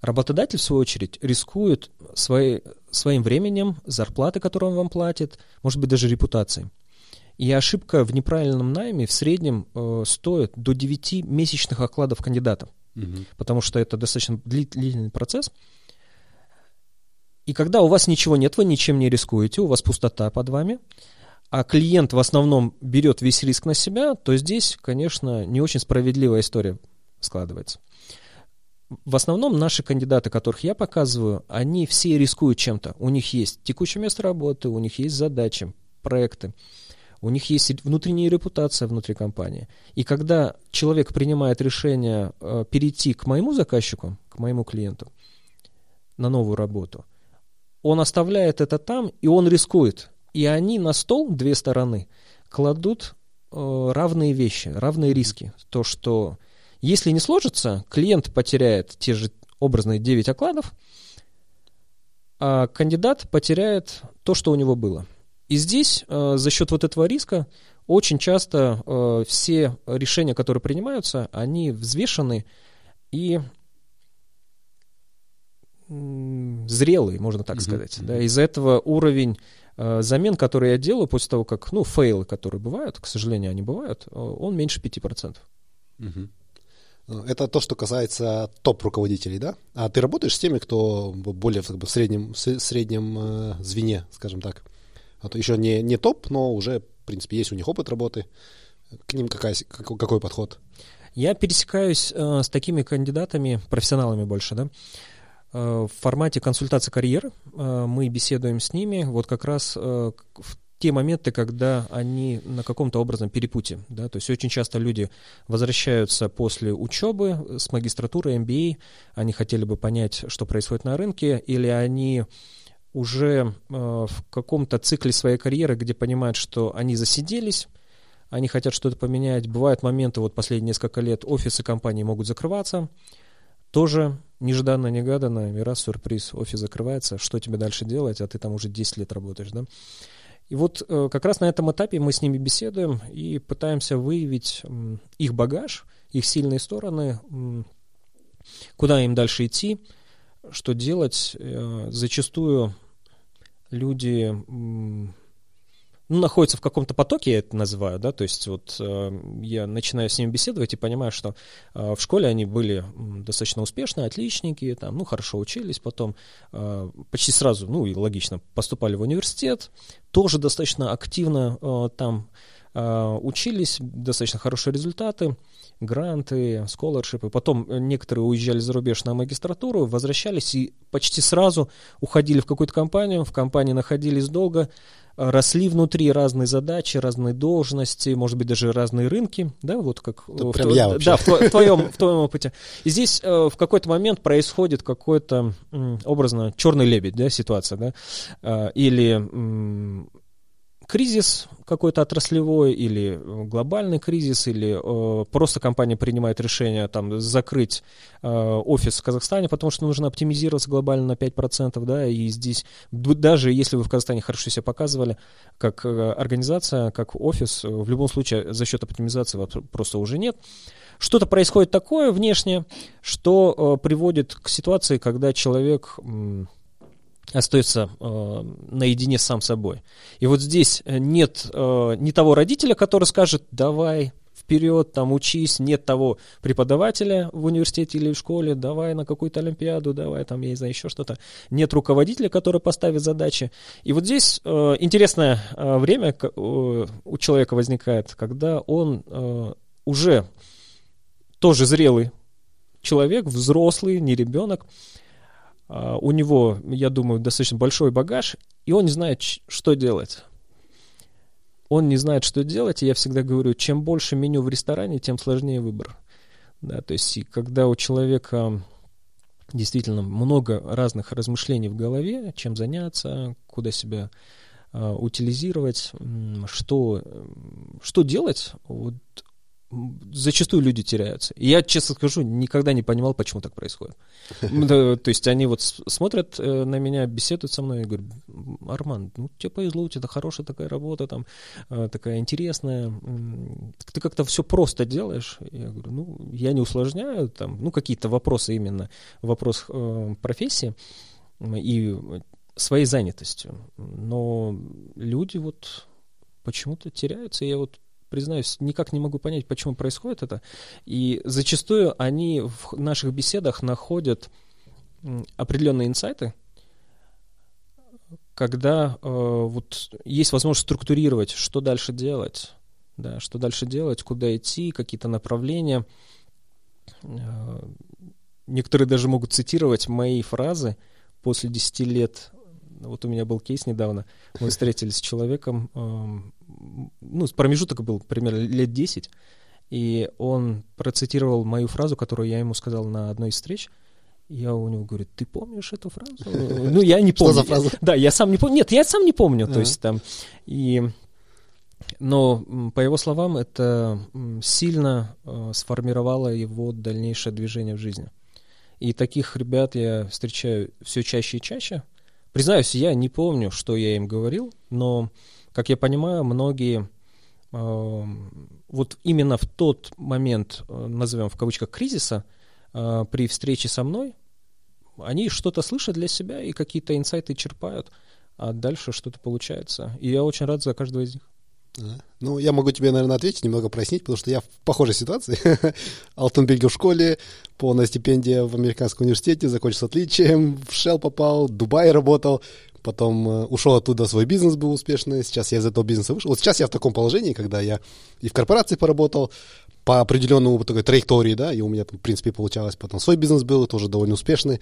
Работодатель, в свою очередь, рискует своей, своим временем, зарплатой, которую он вам платит, может быть, даже репутацией. И ошибка в неправильном найме в среднем э, стоит до 9 месячных окладов кандидата Мгм. потому что это достаточно дли- длительный процесс. И когда у вас ничего нет, вы ничем не рискуете, у вас пустота под вами, а клиент в основном берет весь риск на себя, то здесь, конечно, не очень справедливая история складывается. В основном наши кандидаты, которых я показываю, они все рискуют чем-то. У них есть текущее место работы, у них есть задачи, проекты, у них есть внутренняя репутация внутри компании. И когда человек принимает решение э, перейти к моему заказчику, к моему клиенту на новую работу, он оставляет это там, и он рискует. И они на стол, две стороны, кладут э, равные вещи, равные риски. То, что если не сложится, клиент потеряет те же образные 9 окладов, а кандидат потеряет то, что у него было. И здесь э, за счет вот этого риска очень часто э, все решения, которые принимаются, они взвешены и зрелые, можно так mm-hmm. сказать. Да. Из-за этого уровень э, замен, которые я делаю после того, как, ну, фейлы, которые бывают, к сожалению, они бывают, э, он меньше 5%. Mm-hmm. Это то, что касается топ-руководителей, да? А ты работаешь с теми, кто более как бы, в среднем, в среднем э, звене, скажем так? А то еще не, не топ, но уже, в принципе, есть у них опыт работы. К ним какая, какой, подход? Я пересекаюсь э, с такими кандидатами, профессионалами больше, да, э, в формате консультации карьеры. Э, мы беседуем с ними вот как раз э, в те моменты, когда они на каком-то образом перепуте. Да? То есть очень часто люди возвращаются после учебы с магистратуры, MBA, они хотели бы понять, что происходит на рынке, или они уже э, в каком-то цикле своей карьеры, где понимают, что они засиделись, они хотят что-то поменять. Бывают моменты, вот последние несколько лет офисы компании могут закрываться. Тоже нежданно-негаданно, и раз сюрприз, офис закрывается, что тебе дальше делать, а ты там уже 10 лет работаешь, да? И вот э, как раз на этом этапе мы с ними беседуем и пытаемся выявить их багаж, их сильные стороны, куда им дальше идти, что делать. Э, зачастую люди ну, находится в каком-то потоке, я это называю, да, то есть вот э, я начинаю с ними беседовать и понимаю, что э, в школе они были достаточно успешные, отличники, там, ну, хорошо учились, потом э, почти сразу, ну, и логично, поступали в университет, тоже достаточно активно э, там учились, достаточно хорошие результаты, гранты, сколоршипы. Потом некоторые уезжали за рубеж на магистратуру, возвращались и почти сразу уходили в какую-то компанию, в компании находились долго, росли внутри разные задачи, разные должности, может быть, даже разные рынки, да, вот как в, прям я да, в, в, твоем, в твоем опыте. И здесь э, в какой-то момент происходит какой-то, образно, черный лебедь, да, ситуация, да, э, или кризис какой-то отраслевой или э, глобальный кризис, или э, просто компания принимает решение там, закрыть э, офис в Казахстане, потому что нужно оптимизироваться глобально на 5%, да, и здесь, даже если вы в Казахстане хорошо себя показывали, как э, организация, как офис, в любом случае за счет оптимизации просто уже нет. Что-то происходит такое внешне, что э, приводит к ситуации, когда человек... Э, остается э, наедине сам собой. И вот здесь нет э, ни того родителя, который скажет, давай вперед, там учись, нет того преподавателя в университете или в школе, давай на какую-то олимпиаду, давай там, я не знаю, еще что-то. Нет руководителя, который поставит задачи. И вот здесь э, интересное э, время э, у человека возникает, когда он э, уже тоже зрелый человек, взрослый, не ребенок, у него, я думаю, достаточно большой багаж, и он не знает, что делать. Он не знает, что делать, и я всегда говорю, чем больше меню в ресторане, тем сложнее выбор. Да, то есть, когда у человека действительно много разных размышлений в голове, чем заняться, куда себя э, утилизировать, что, что делать, вот зачастую люди теряются. И я, честно скажу, никогда не понимал, почему так происходит. То есть они вот смотрят э, на меня, беседуют со мной и говорят, Арман, ну тебе повезло, у тебя хорошая такая работа, там э, такая интересная, ты как-то все просто делаешь. Я говорю, ну я не усложняю, там, ну какие-то вопросы именно, вопрос э, профессии и своей занятостью. Но люди вот почему-то теряются, я вот признаюсь, никак не могу понять, почему происходит это. И зачастую они в наших беседах находят определенные инсайты, когда э, вот есть возможность структурировать, что дальше делать, да, что дальше делать, куда идти, какие-то направления. Э, некоторые даже могут цитировать мои фразы после 10 лет. Вот у меня был кейс недавно. Мы встретились с человеком, эм, ну, промежуток был примерно лет 10, и он процитировал мою фразу, которую я ему сказал на одной из встреч. Я у него говорю, ты помнишь эту фразу? Ну, я не помню. Что за фраза? Да, я сам не помню. Нет, я сам не помню. То есть там... И... Но, по его словам, это сильно э, сформировало его дальнейшее движение в жизни. И таких ребят я встречаю все чаще и чаще. Признаюсь, я не помню, что я им говорил, но как я понимаю, многие э, вот именно в тот момент, э, назовем в кавычках, кризиса, э, при встрече со мной, они что-то слышат для себя и какие-то инсайты черпают, а дальше что-то получается. И я очень рад за каждого из них. Ну, я могу тебе, наверное, ответить, немного прояснить, потому что я в похожей ситуации. Алтенбельге в школе, полная стипендия в американском университете, закончил с отличием, в Shell попал, в Дубае работал, потом э, ушел оттуда, свой бизнес был успешный, сейчас я из этого бизнеса вышел. Вот сейчас я в таком положении, когда я и в корпорации поработал, по определенному такой траектории, да, и у меня, в принципе, получалось. Потом свой бизнес был, тоже довольно успешный,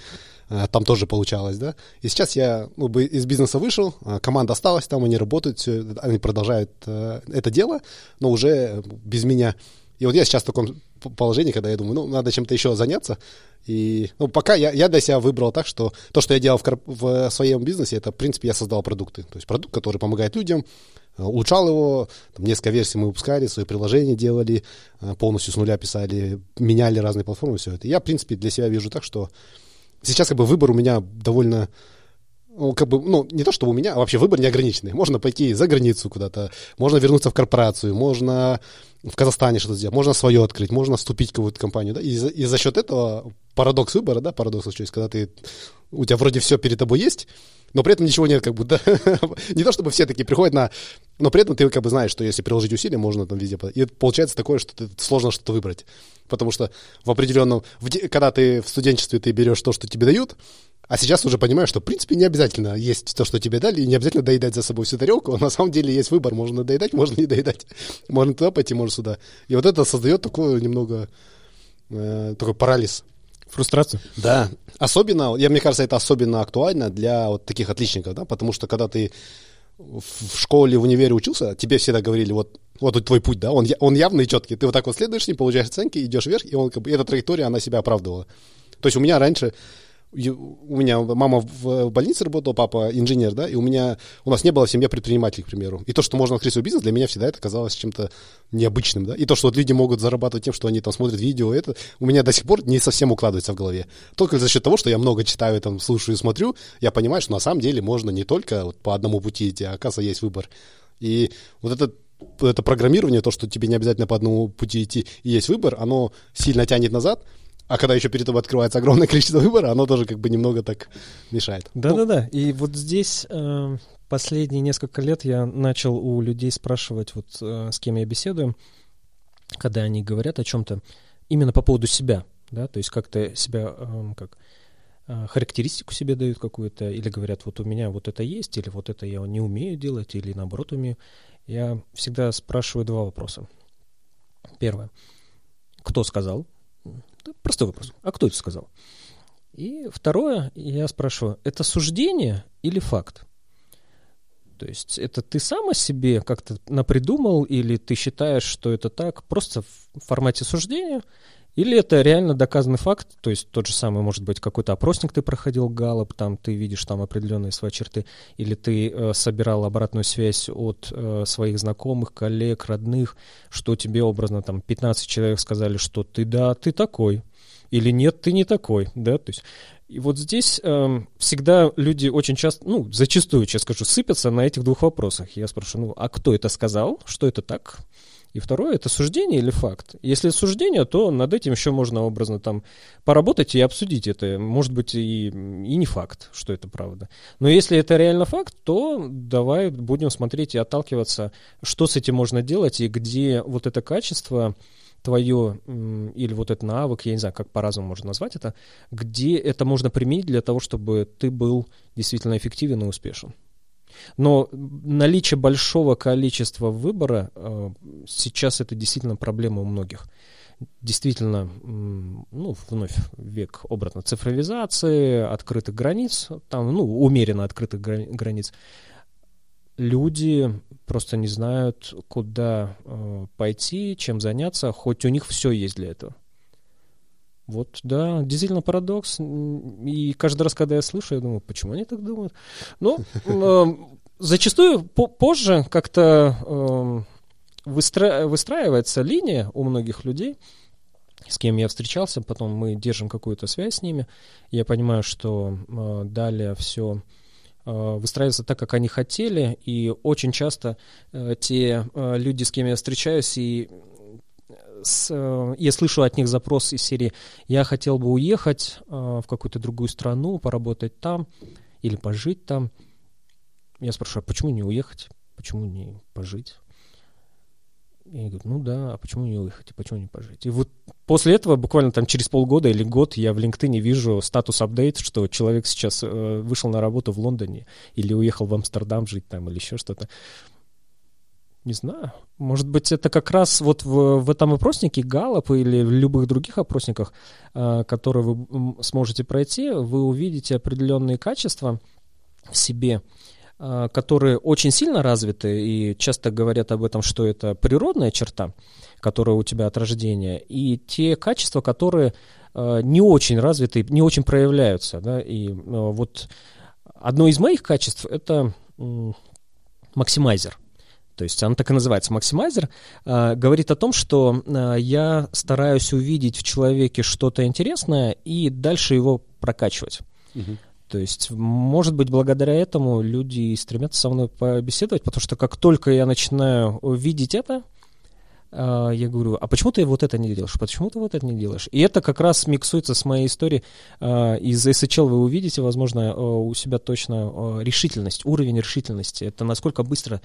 э, там тоже получалось, да. И сейчас я ну, из бизнеса вышел, э, команда осталась там, они работают, они продолжают это дело, но уже без меня. И вот я сейчас в таком положении, когда я думаю, ну, надо чем-то еще заняться. И, ну, пока я, я для себя выбрал так, что то, что я делал в, в своем бизнесе, это, в принципе, я создал продукты. То есть продукт, который помогает людям, Э, улучшал его, там, несколько версий мы выпускали, свои приложения делали, э, полностью с нуля писали, меняли разные платформы, все это. Я, в принципе, для себя вижу так, что сейчас как бы выбор у меня довольно ну, как бы, ну, не то, что у меня, а вообще выбор неограниченный. Можно пойти за границу куда-то, можно вернуться в корпорацию, можно в Казахстане что-то сделать, можно свое открыть, можно вступить в какую-то компанию, да, и за, и за счет этого парадокс выбора, да, парадокс случается, когда ты, у тебя вроде все перед тобой есть, но при этом ничего нет, как бы, да. не то, чтобы все такие приходят на... Но при этом ты как бы знаешь, что если приложить усилия, можно там везде... И получается такое, что ты, сложно что-то выбрать. Потому что в определенном... В, когда ты в студенчестве, ты берешь то, что тебе дают, а сейчас уже понимаешь, что, в принципе, не обязательно есть то, что тебе дали, и не обязательно доедать за собой всю тарелку. На самом деле есть выбор. Можно доедать, можно не доедать. Можно туда пойти, можно сюда. И вот это создает такое немного... Э, такой парализ. Фрустрацию? Да. Особенно, я, мне кажется, это особенно актуально для вот таких отличников, да, потому что когда ты в школе, в универе учился, тебе всегда говорили, вот, вот твой путь, да, он, он явный и четкий. Ты вот так вот следуешь, не получаешь оценки, идешь вверх, и он, как бы, эта траектория, она себя оправдывала. То есть у меня раньше у меня мама в больнице работала, папа инженер, да, и у меня, у нас не было в семье предпринимателей, к примеру. И то, что можно открыть свой бизнес, для меня всегда это казалось чем-то необычным, да. И то, что вот люди могут зарабатывать тем, что они там смотрят видео, это у меня до сих пор не совсем укладывается в голове. Только за счет того, что я много читаю, там, слушаю и смотрю, я понимаю, что на самом деле можно не только вот по одному пути идти, а оказывается есть выбор. И вот этот это программирование, то, что тебе не обязательно по одному пути идти и есть выбор, оно сильно тянет назад, а когда еще перед тобой открывается огромное количество выбора, оно тоже как бы немного так мешает. Да-да-да. Ну, и вот здесь э, последние несколько лет я начал у людей спрашивать, вот э, с кем я беседую, когда они говорят о чем-то, именно по поводу себя, да, то есть как-то себя, э, как э, характеристику себе дают какую-то, или говорят, вот у меня вот это есть, или вот это я не умею делать, или наоборот умею. Я всегда спрашиваю два вопроса. Первое. Кто сказал? Простой вопрос. А кто это сказал? И второе, я спрашиваю, это суждение или факт? То есть это ты сам о себе как-то напридумал, или ты считаешь, что это так, просто в формате суждения, или это реально доказанный факт, то есть тот же самый, может быть, какой-то опросник ты проходил, галоп, там ты видишь там определенные свои черты, или ты э, собирал обратную связь от э, своих знакомых, коллег, родных, что тебе образно там 15 человек сказали, что ты да, ты такой, или нет, ты не такой, да, то есть и вот здесь э, всегда люди очень часто, ну, зачастую, я скажу, сыпятся на этих двух вопросах. Я спрашиваю, ну, а кто это сказал, что это так? И второе, это суждение или факт? Если суждение, то над этим еще можно образно там поработать и обсудить это. Может быть, и, и не факт, что это правда. Но если это реально факт, то давай будем смотреть и отталкиваться, что с этим можно делать и где вот это качество твое или вот этот навык, я не знаю, как по-разному можно назвать это, где это можно применить для того, чтобы ты был действительно эффективен и успешен. Но наличие большого количества выбора э, сейчас это действительно проблема у многих. Действительно, ну, вновь век обратно цифровизации, открытых границ, там, ну, умеренно открытых границ. Люди просто не знают, куда э, пойти, чем заняться, хоть у них все есть для этого. Вот, да, действительно парадокс. И каждый раз, когда я слышу, я думаю, почему они так думают? Ну, э, зачастую позже как-то эм, выстраивается линия у многих людей, с кем я встречался, потом мы держим какую-то связь с ними. Я понимаю, что э, далее все выстраиваться так, как они хотели, и очень часто те люди, с кем я встречаюсь, и с, я слышу от них запрос из серии «Я хотел бы уехать в какую-то другую страну, поработать там или пожить там». Я спрашиваю, а почему не уехать? Почему не пожить? И я говорю, ну да, а почему не уехать, и почему не пожить? И вот после этого, буквально там через полгода или год, я в LinkedIn вижу статус апдейт, что человек сейчас э, вышел на работу в Лондоне или уехал в Амстердам жить там или еще что-то. Не знаю. Может быть, это как раз вот в, в этом опроснике Галлоп или в любых других опросниках, э, которые вы сможете пройти, вы увидите определенные качества в себе, а, которые очень сильно развиты и часто говорят об этом, что это природная черта, которая у тебя от рождения, и те качества, которые а, не очень развиты, не очень проявляются. Да? И вот одно из моих качеств — это максимайзер. То есть она так и называется максимайзер, говорит о том, что я стараюсь увидеть в человеке что-то интересное и дальше его прокачивать. Угу. То есть, может быть, благодаря этому люди стремятся со мной побеседовать, потому что как только я начинаю видеть это, я говорю, а почему ты вот это не делаешь, почему ты вот это не делаешь? И это как раз миксуется с моей историей. А, из SHL вы увидите, возможно, а, у себя точно решительность, уровень решительности. Это насколько быстро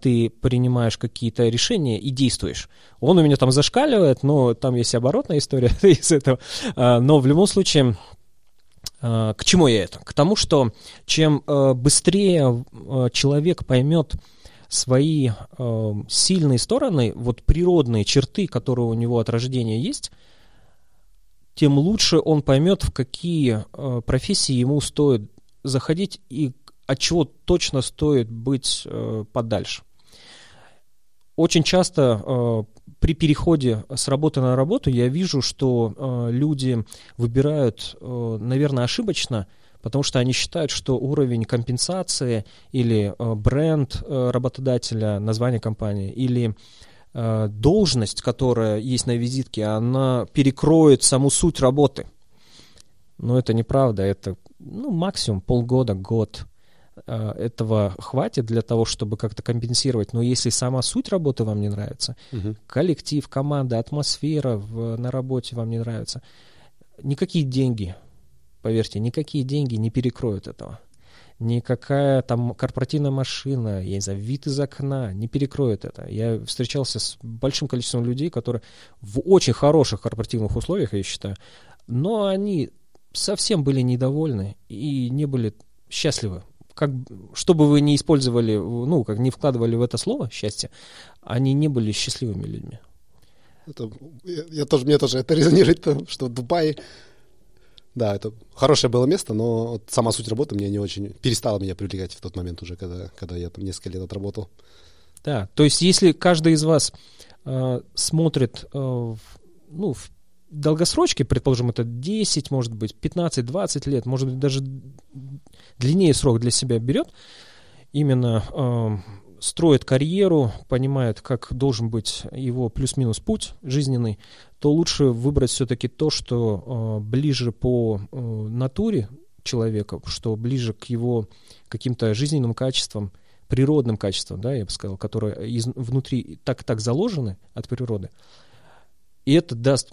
ты принимаешь какие-то решения и действуешь. Он у меня там зашкаливает, но там есть оборотная история из этого. Но в любом случае к чему я это? К тому, что чем быстрее человек поймет свои сильные стороны, вот природные черты, которые у него от рождения есть, тем лучше он поймет, в какие профессии ему стоит заходить и от чего точно стоит быть подальше. Очень часто при переходе с работы на работу я вижу, что э, люди выбирают, э, наверное, ошибочно, потому что они считают, что уровень компенсации или э, бренд э, работодателя, название компании или э, должность, которая есть на визитке, она перекроет саму суть работы. Но это неправда, это ну, максимум полгода, год. Этого хватит для того, чтобы как-то компенсировать. Но если сама суть работы вам не нравится, угу. коллектив, команда, атмосфера в, на работе вам не нравится, никакие деньги, поверьте, никакие деньги не перекроют этого. Никакая там корпоративная машина, я не знаю, вид из окна не перекроет это. Я встречался с большим количеством людей, которые в очень хороших корпоративных условиях, я считаю, но они совсем были недовольны и не были счастливы как, что бы вы ни использовали, ну, как не вкладывали в это слово счастье, они не были счастливыми людьми. Это, я, я тоже, мне тоже это резонирует, что Дубай, да, это хорошее было место, но вот сама суть работы мне не очень перестала меня привлекать в тот момент уже, когда, когда я там несколько лет отработал. Да, то есть если каждый из вас э, смотрит э, ну, в долгосрочке, предположим, это 10, может быть, 15, 20 лет, может быть, даже длиннее срок для себя берет, именно э, строит карьеру, понимает, как должен быть его плюс-минус путь жизненный, то лучше выбрать все-таки то, что э, ближе по э, натуре человека, что ближе к его каким-то жизненным качествам, природным качествам, да, я бы сказал, которые из, внутри так-так заложены от природы. И это даст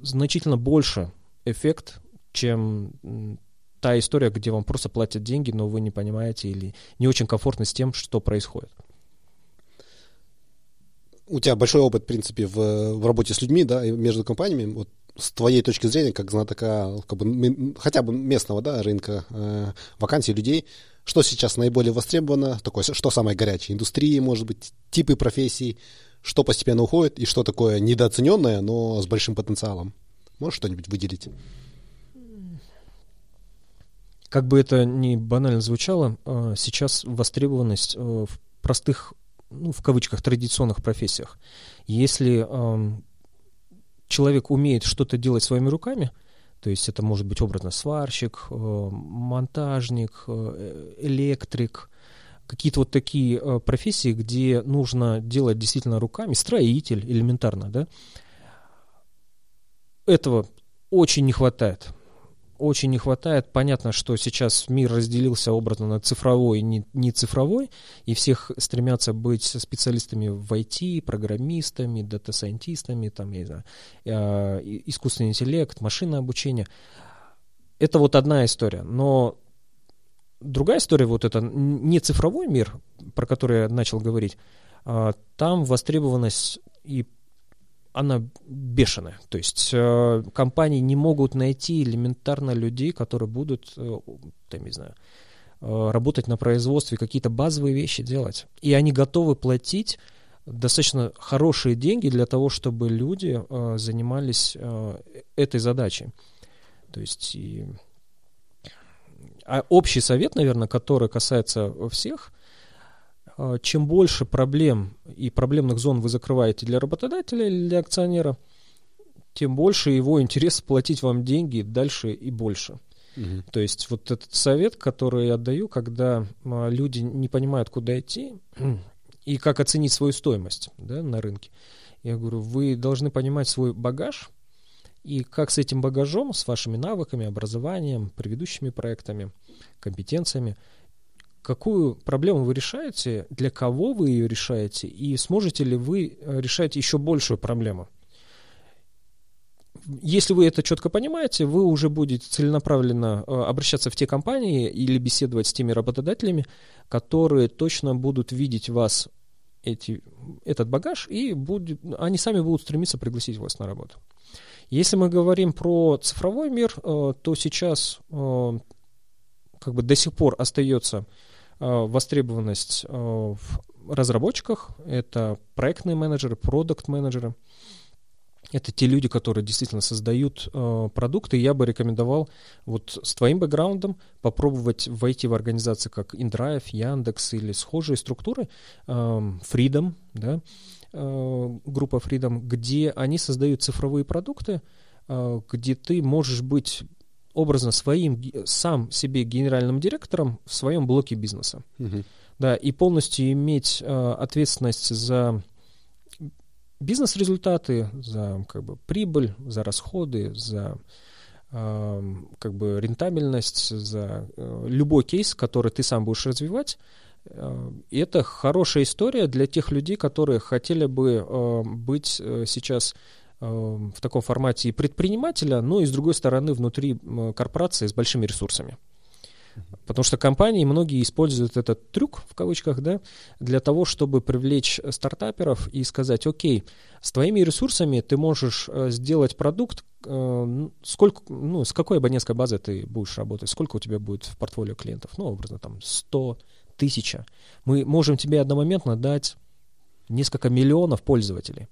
значительно больше эффект, чем та история, где вам просто платят деньги, но вы не понимаете или не очень комфортно с тем, что происходит. У тебя большой опыт, в принципе, в, в работе с людьми, да, и между компаниями. Вот с твоей точки зрения, как знатока как бы, хотя бы местного да, рынка э, вакансий людей, что сейчас наиболее востребовано, такое, что самое горячее? Индустрии, может быть, типы профессий, что постепенно уходит и что такое недооцененное, но с большим потенциалом? Можешь что-нибудь выделить? Как бы это ни банально звучало, а, сейчас востребованность э, в простых, ну, в кавычках, традиционных профессиях. Если человек умеет что-то делать своими руками, то есть это может быть образно сварщик, э, монтажник, электрик, какие-то вот такие профессии, где нужно делать действительно руками, строитель элементарно, да, этого очень не хватает очень не хватает. Понятно, что сейчас мир разделился образно на цифровой и не, не цифровой, и всех стремятся быть специалистами в IT, программистами, дата-сайентистами, там, я не знаю, э, искусственный интеллект, машинное обучение. Это вот одна история. Но другая история, вот это не цифровой мир, про который я начал говорить, а там востребованность и она бешеная. То есть э, компании не могут найти элементарно людей, которые будут, э, там, не знаю, э, работать на производстве, какие-то базовые вещи делать. И они готовы платить достаточно хорошие деньги для того, чтобы люди э, занимались э, этой задачей. То есть и... А общий совет, наверное, который касается всех, чем больше проблем и проблемных зон вы закрываете для работодателя или для акционера, тем больше его интерес платить вам деньги дальше и больше. Угу. То есть вот этот совет, который я даю, когда а, люди не понимают, куда идти и как оценить свою стоимость да, на рынке, я говорю, вы должны понимать свой багаж и как с этим багажом, с вашими навыками, образованием, предыдущими проектами, компетенциями – какую проблему вы решаете, для кого вы ее решаете, и сможете ли вы э, решать еще большую проблему. Если вы это четко понимаете, вы уже будете целенаправленно э, обращаться в те компании или беседовать с теми работодателями, которые точно будут видеть вас эти, этот багаж, и будет, они сами будут стремиться пригласить вас на работу. Если мы говорим про цифровой мир, э, то сейчас как бы до сих пор остается востребованность э, в разработчиках, это проектные менеджеры, продукт-менеджеры. Это те люди, которые действительно создают э, продукты. Я бы рекомендовал вот с твоим бэкграундом попробовать войти в организации как InDrive, Яндекс или схожие структуры, э, Freedom, да, э, группа Freedom, где они создают цифровые продукты, э, где ты можешь быть образно своим сам себе генеральным директором в своем блоке бизнеса. Угу. Да, и полностью иметь э, ответственность за бизнес-результаты, за как бы прибыль, за расходы, за э, как бы рентабельность, за э, любой кейс, который ты сам будешь развивать. Э, и это хорошая история для тех людей, которые хотели бы э, быть э, сейчас в таком формате и предпринимателя, но и с другой стороны внутри корпорации с большими ресурсами. Потому что компании многие используют этот трюк, в кавычках, да, для того, чтобы привлечь стартаперов и сказать, окей, с твоими ресурсами ты можешь э, сделать продукт, э, сколько, ну, с какой абонентской базой ты будешь работать, сколько у тебя будет в портфолио клиентов, ну, образно, там, 100, тысяча. Мы можем тебе одномоментно дать несколько миллионов пользователей.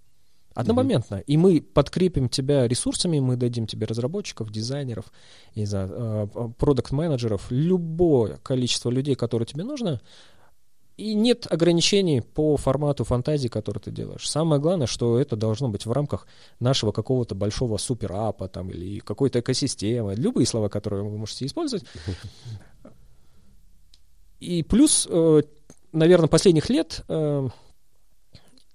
Одномоментно. Mm-hmm. И мы подкрепим тебя ресурсами, мы дадим тебе разработчиков, дизайнеров, не знаю, э, продукт-менеджеров, любое количество людей, которое тебе нужно. И нет ограничений по формату фантазии, который ты делаешь. Самое главное, что это должно быть в рамках нашего какого-то большого суперапа там, или какой-то экосистемы. Любые слова, которые вы можете использовать. И плюс, э, наверное, последних лет э,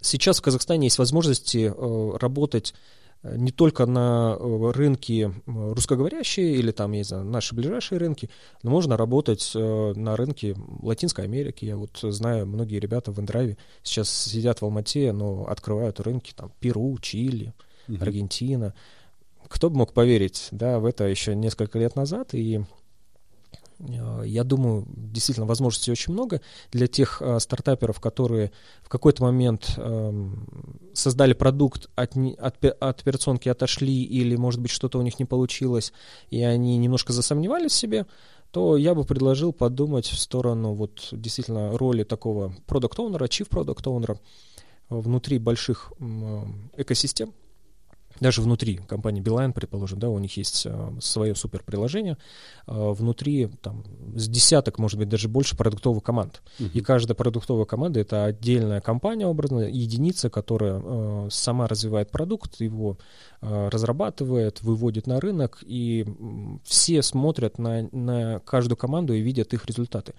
Сейчас в Казахстане есть возможности э, работать э, не только на э, рынке русскоговорящие или там, я не знаю, наши ближайшие рынки, но можно работать на рынке Латинской Америки. Я вот знаю, многие ребята в Индраве сейчас сидят в Алмате, но открывают рынки там Перу, Чили, Аргентина. Кто бы мог поверить, да, в это еще несколько лет назад, и я думаю, действительно, возможностей очень много для тех э, стартаперов, которые в какой-то момент э, создали продукт, от, от, от операционки отошли, или, может быть, что-то у них не получилось, и они немножко засомневались в себе, то я бы предложил подумать в сторону вот действительно роли такого продукт-оунера, chief продукт-оунера внутри больших э, экосистем, даже внутри компании Beeline, предположим, да, у них есть э, свое суперприложение, э, внутри там с десяток, может быть, даже больше продуктовых команд. Uh-huh. И каждая продуктовая команда — это отдельная компания, образно, единица, которая э, сама развивает продукт, его разрабатывает, выводит на рынок, и все смотрят на, на каждую команду и видят их результаты.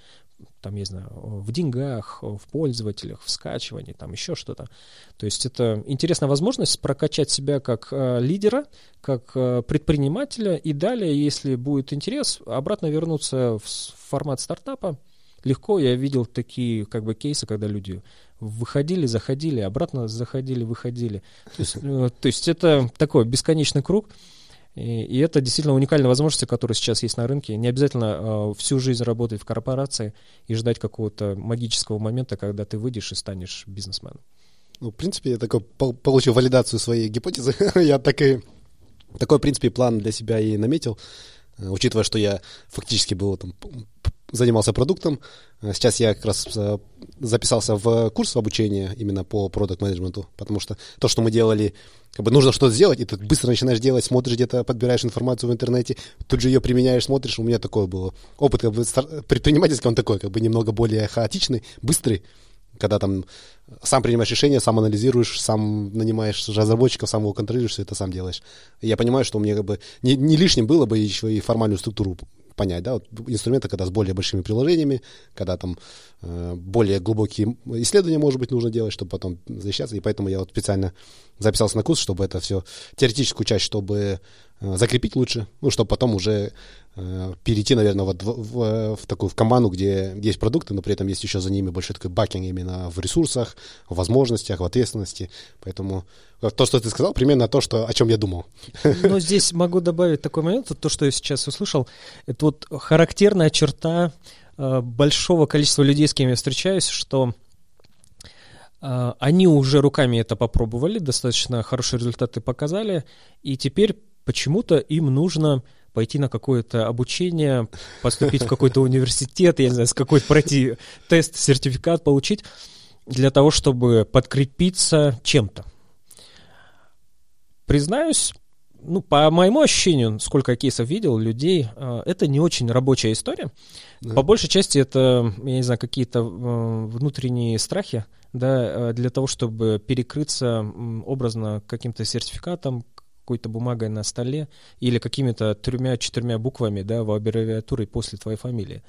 Там, я знаю, в деньгах, в пользователях, в скачивании, там еще что-то. То есть это интересная возможность прокачать себя как э, лидера, как э, предпринимателя, и далее, если будет интерес, обратно вернуться в формат стартапа. Легко я видел такие как бы кейсы, когда люди выходили, заходили, обратно заходили, выходили. То есть, э, то есть это такой бесконечный круг. И, и это действительно уникальная возможность, которая сейчас есть на рынке. Не обязательно э, всю жизнь работать в корпорации и ждать какого-то магического момента, когда ты выйдешь и станешь бизнесменом. Ну, в принципе, я такой получил валидацию своей гипотезы. я так и, такой, в принципе, план для себя и наметил, э, учитывая, что я фактически был там занимался продуктом. Э, сейчас я как раз э, записался в курс обучения именно по продукт менеджменту потому что то, что мы делали, как бы нужно что-то сделать, и ты быстро начинаешь делать, смотришь где-то, подбираешь информацию в интернете, тут же ее применяешь, смотришь. У меня такое было. Опыт как бы, предпринимательский, он такой, как бы немного более хаотичный, быстрый, когда там сам принимаешь решения, сам анализируешь, сам нанимаешь разработчиков, сам его контролируешь, все это сам делаешь. Я понимаю, что мне как бы не, не лишним было бы еще и формальную структуру понять, да, вот инструменты, когда с более большими приложениями, когда там э, более глубокие исследования, может быть, нужно делать, чтобы потом защищаться, и поэтому я вот специально записался на курс, чтобы это все, теоретическую часть, чтобы закрепить лучше, ну, чтобы потом уже э, перейти, наверное, вот в, в, в такую в команду, где есть продукты, но при этом есть еще за ними большой такой бакинг именно в ресурсах, в возможностях, в ответственности, поэтому то, что ты сказал, примерно то, что, о чем я думал. Но здесь могу добавить такой момент, то, что я сейчас услышал, это вот характерная черта э, большого количества людей, с кем я встречаюсь, что э, они уже руками это попробовали, достаточно хорошие результаты показали, и теперь почему-то им нужно пойти на какое-то обучение, поступить в какой-то университет, я не знаю, с какой-то пройти тест, сертификат получить, для того, чтобы подкрепиться чем-то. Признаюсь, ну, по моему ощущению, сколько я кейсов видел, людей, э, это не очень рабочая история. Да. По большей части это, я не знаю, какие-то э, внутренние страхи, да, э, для того, чтобы перекрыться образно каким-то сертификатом, какой-то бумагой на столе или какими-то тремя-четырьмя буквами, да, в аббревиатуре после твоей фамилии.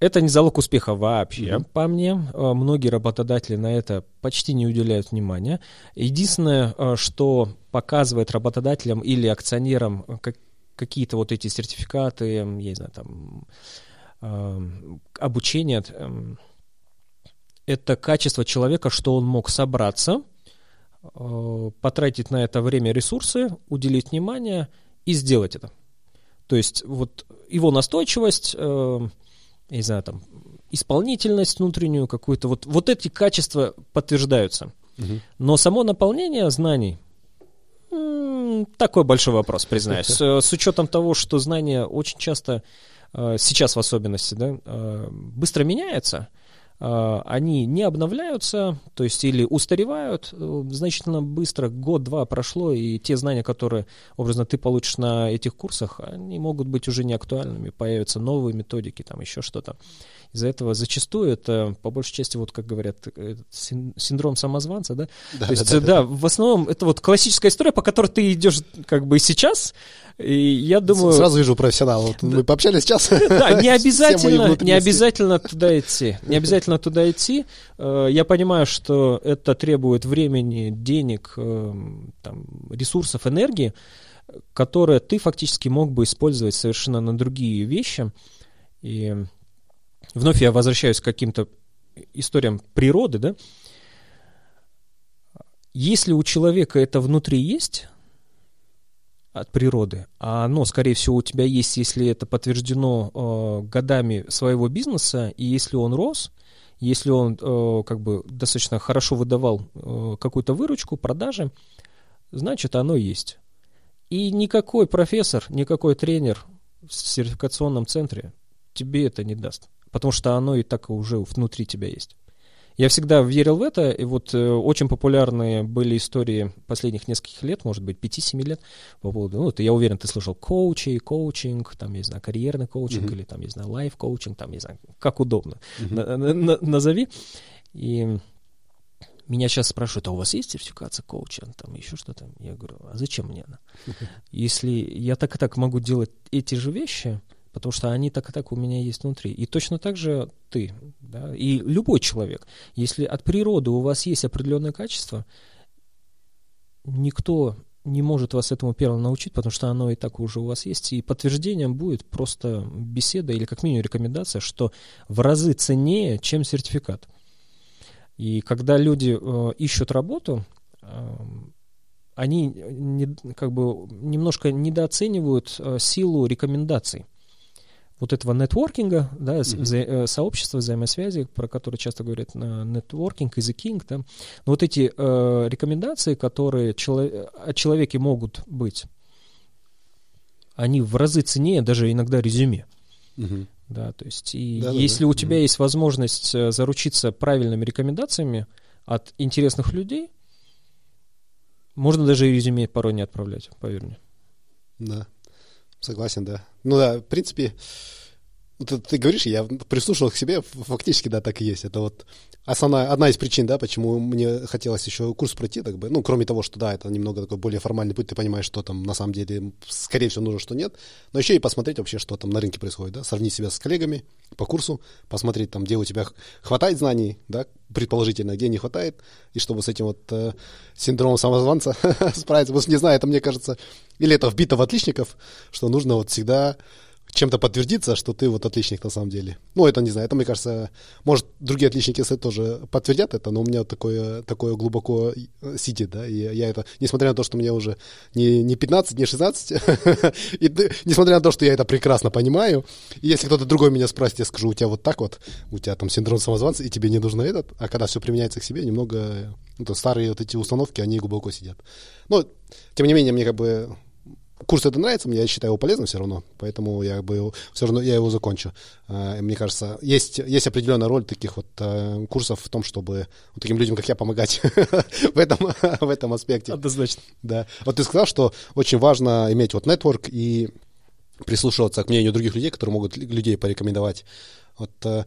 Это не залог успеха вообще, mm-hmm. по мне. Э, многие работодатели на это почти не уделяют внимания. Единственное, э, что показывает работодателям или акционерам э, как, какие-то вот эти сертификаты, я не знаю, там, обучение, это качество человека, что он мог собраться, потратить на это время, ресурсы, уделить внимание и сделать это. То есть вот его настойчивость я не знаю, там, исполнительность внутреннюю какую-то, вот, вот эти качества подтверждаются. Угу. Но само наполнение знаний, такой большой вопрос, признаюсь. С, с учетом того, что знания очень часто, э, сейчас в особенности, да, э, быстро меняются, э, они не обновляются, то есть или устаревают значительно быстро, год-два прошло, и те знания, которые, образно, ты получишь на этих курсах, они могут быть уже не актуальными, появятся новые методики, там еще что-то. Из-за этого зачастую это, по большей части, вот как говорят, синдром самозванца, да? да То есть, да, да, да, в основном это вот классическая история, по которой ты идешь как бы сейчас, и я думаю... Сразу вижу профессионала. Вот мы пообщались сейчас. Да, не обязательно, не обязательно туда идти. Не обязательно туда идти. Э, я понимаю, что это требует времени, денег, э, там, ресурсов, энергии, которые ты фактически мог бы использовать совершенно на другие вещи. И вновь я возвращаюсь к каким-то историям природы, да, если у человека это внутри есть от природы, а оно, скорее всего, у тебя есть, если это подтверждено э, годами своего бизнеса, и если он рос, если он э, как бы достаточно хорошо выдавал э, какую-то выручку, продажи, значит, оно есть. И никакой профессор, никакой тренер в сертификационном центре тебе это не даст потому что оно и так уже внутри тебя есть. Я всегда верил в это, и вот э, очень популярные были истории последних нескольких лет, может быть, 5-7 лет, по поводу, ну, ты, я уверен, ты слышал коучи, коучинг, там, не знаю, карьерный коучинг, mm-hmm. или там, не знаю, лайф-коучинг, там, не знаю, как удобно, mm-hmm. на, на, на, назови. И меня сейчас спрашивают, а у вас есть сертификация коуча, там еще что-то? Я говорю, а зачем мне она? Если я так и так могу делать эти же вещи, потому что они так и так у меня есть внутри. И точно так же ты, да, и любой человек. Если от природы у вас есть определенное качество, никто не может вас этому первым научить, потому что оно и так уже у вас есть. И подтверждением будет просто беседа или как минимум рекомендация, что в разы ценнее, чем сертификат. И когда люди э, ищут работу, э, они не, как бы немножко недооценивают э, силу рекомендаций вот этого нетворкинга, да, mm-hmm. вза- сообщества взаимосвязи, про которые часто говорят нетворкинг is a king, да, но вот эти э, рекомендации, которые чело- о человеке могут быть, они в разы ценнее даже иногда резюме. Mm-hmm. Да, то есть, и да, если да, у тебя mm-hmm. есть возможность э, заручиться правильными рекомендациями от интересных людей, можно даже и резюме порой не отправлять, поверь мне. Да. Согласен, да. Ну да, в принципе, ты, ты говоришь, я прислушал к себе, фактически, да, так и есть. Это вот основная, одна из причин, да, почему мне хотелось еще курс пройти, так бы, ну, кроме того, что, да, это немного такой более формальный путь, ты понимаешь, что там на самом деле, скорее всего, нужно, что нет, но еще и посмотреть вообще, что там на рынке происходит, да, сравнить себя с коллегами по курсу, посмотреть там, где у тебя хватает знаний, да, предположительно, где не хватает, и чтобы с этим вот э, синдромом самозванца справиться, потому что, не знаю, это, мне кажется, или это вбито в отличников, что нужно вот всегда чем-то подтвердиться, что ты вот отличник на самом деле. Ну, это не знаю, это, мне кажется, может, другие отличники тоже подтвердят это, но у меня такое, такое глубоко э, сидит, да, и я это, несмотря на то, что мне уже не, не 15, не 16, и, несмотря на то, что я это прекрасно понимаю, и если кто-то другой меня спросит, я скажу, у тебя вот так вот, у тебя там синдром самозванца, и тебе не нужно этот, а когда все применяется к себе, немного, ну, то старые вот эти установки, они глубоко сидят. Но, тем не менее, мне как бы курс это нравится, мне я считаю его полезным все равно, поэтому я бы все равно я его закончу. А, мне кажется, есть, есть определенная роль таких вот э, курсов в том, чтобы вот таким людям, как я, помогать в, этом, в этом аспекте. Однозначно. Да. Вот ты сказал, что очень важно иметь вот нетворк и прислушиваться к мнению других людей, которые могут людей порекомендовать. Вот э,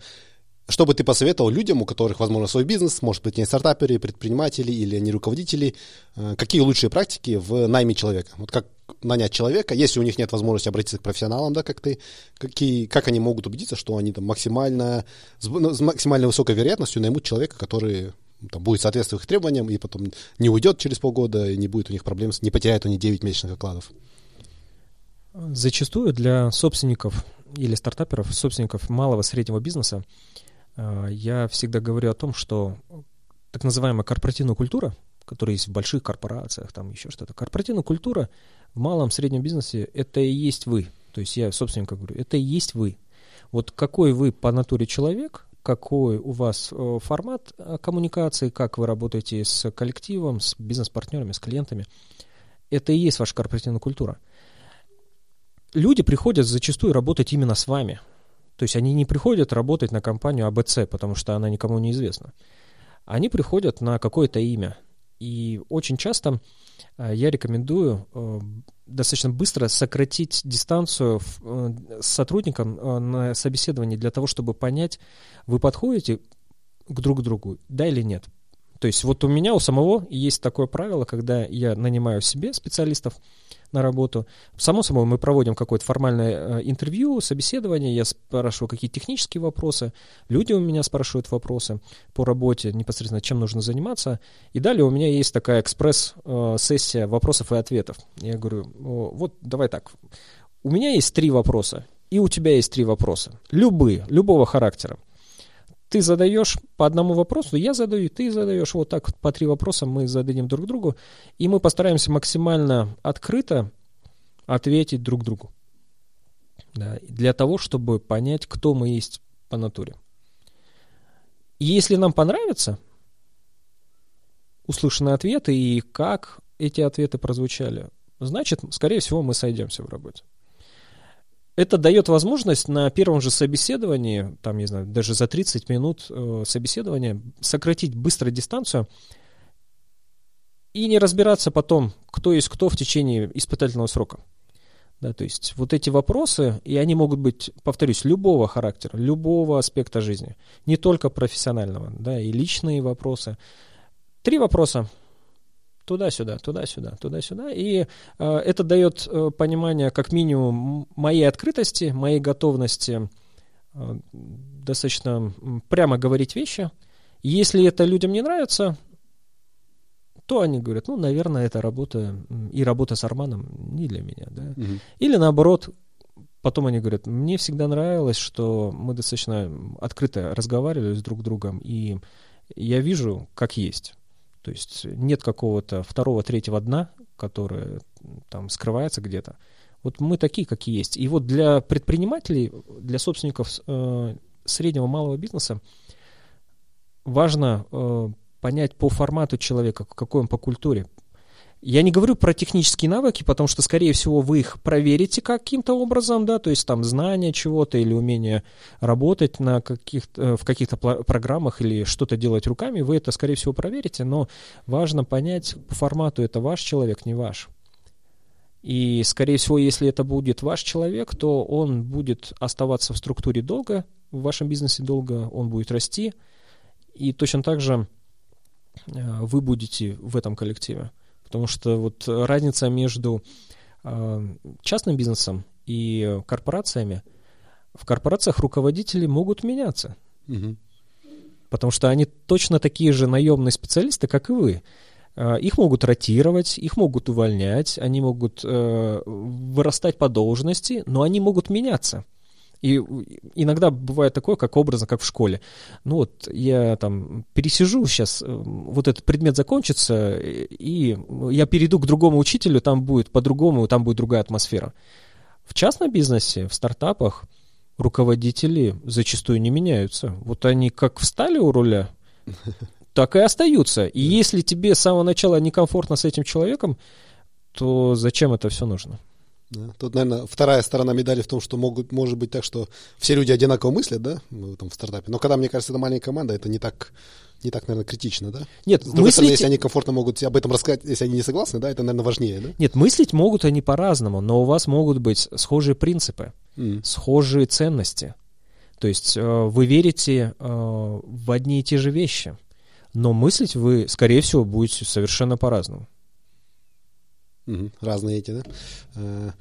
что бы ты посоветовал людям, у которых, возможно, свой бизнес, может быть, не стартаперы, предприниматели или не руководители, э, какие лучшие практики в найме человека? Вот как нанять человека, если у них нет возможности обратиться к профессионалам, да, как ты, какие, как они могут убедиться, что они там максимально, с, ну, с максимально высокой вероятностью наймут человека, который ну, там, будет соответствовать их требованиям и потом не уйдет через полгода, и не будет у них проблем, не потеряют они 9 месячных окладов. Зачастую для собственников или стартаперов, собственников малого среднего бизнеса, я всегда говорю о том, что так называемая корпоративная культура, которая есть в больших корпорациях, там еще что-то, корпоративная культура в малом среднем бизнесе это и есть вы. То есть я собственник говорю, это и есть вы. Вот какой вы по натуре человек, какой у вас э, формат э, коммуникации, как вы работаете с коллективом, с бизнес-партнерами, с клиентами, это и есть ваша корпоративная культура. Люди приходят зачастую работать именно с вами. То есть они не приходят работать на компанию АБЦ, потому что она никому не известна. Они приходят на какое-то имя. И очень часто Э, я рекомендую э, достаточно быстро сократить дистанцию э, с сотрудником на собеседовании для того, чтобы понять, вы подходите к друг другу, да или нет. То есть вот у меня у самого есть такое правило, когда я нанимаю себе специалистов, на работу. Само собой, мы проводим какое-то формальное э, интервью, собеседование, я спрашиваю какие технические вопросы, люди у меня спрашивают вопросы по работе, непосредственно чем нужно заниматься. И далее у меня есть такая экспресс-сессия вопросов и ответов. Я говорю, вот давай так, у меня есть три вопроса, и у тебя есть три вопроса, любые, любого характера ты задаешь по одному вопросу, я задаю, ты задаешь, вот так по три вопроса мы зададим друг другу, и мы постараемся максимально открыто ответить друг другу. Да, для того, чтобы понять, кто мы есть по натуре. И если нам понравится услышанные ответы и как эти ответы прозвучали, значит, скорее всего, мы сойдемся в работе это дает возможность на первом же собеседовании, там, не знаю, даже за 30 минут э, собеседования, сократить быстро дистанцию и не разбираться потом, кто есть кто в течение испытательного срока. Да, то есть вот эти вопросы, и они могут быть, повторюсь, любого характера, любого аспекта жизни, не только профессионального, да, и личные вопросы. Три вопроса, туда-сюда, туда-сюда, туда-сюда. И э, это дает э, понимание, как минимум, моей открытости, моей готовности э, достаточно прямо говорить вещи. Если это людям не нравится, то они говорят, ну, наверное, эта работа и работа с Арманом не для меня, да. Угу. Или наоборот, потом они говорят, мне всегда нравилось, что мы достаточно открыто разговаривали с друг другом, и я вижу, как есть. То есть нет какого-то второго, третьего дна, которое там скрывается где-то. Вот мы такие, какие есть. И вот для предпринимателей, для собственников э, среднего малого бизнеса важно э, понять по формату человека, какой он по культуре. Я не говорю про технические навыки, потому что, скорее всего, вы их проверите каким-то образом, да, то есть там знание чего-то или умение работать на каких э, в каких-то программах или что-то делать руками, вы это, скорее всего, проверите, но важно понять по формату, это ваш человек, не ваш. И, скорее всего, если это будет ваш человек, то он будет оставаться в структуре долго, в вашем бизнесе долго, он будет расти, и точно так же э, вы будете в этом коллективе. Потому что вот разница между э, частным бизнесом и корпорациями, в корпорациях руководители могут меняться. Угу. Потому что они точно такие же наемные специалисты, как и вы. Э, их могут ротировать, их могут увольнять, они могут э, вырастать по должности, но они могут меняться. И иногда бывает такое, как образно, как в школе. Ну вот я там пересижу сейчас, э, вот этот предмет закончится, и я перейду к другому учителю, там будет по-другому, там будет другая атмосфера. В частном бизнесе, в стартапах руководители зачастую не меняются. Вот они как встали у руля, так и остаются. И если тебе с самого начала некомфортно с этим человеком, то зачем это все нужно? Да. Тут, наверное, вторая сторона медали в том, что могут, может быть так, что все люди одинаково мыслят, да, там, в стартапе. Но когда, мне кажется, это маленькая команда, это не так, не так, наверное, критично, да? Нет, С другой мыслить... стороны, если они комфортно могут об этом рассказать, если они не согласны, да, это, наверное, важнее, да? Нет, мыслить могут они по-разному, но у вас могут быть схожие принципы, mm. схожие ценности. То есть э, вы верите э, в одни и те же вещи, но мыслить вы, скорее всего, будете совершенно по-разному. Угу, разные эти, да? Э,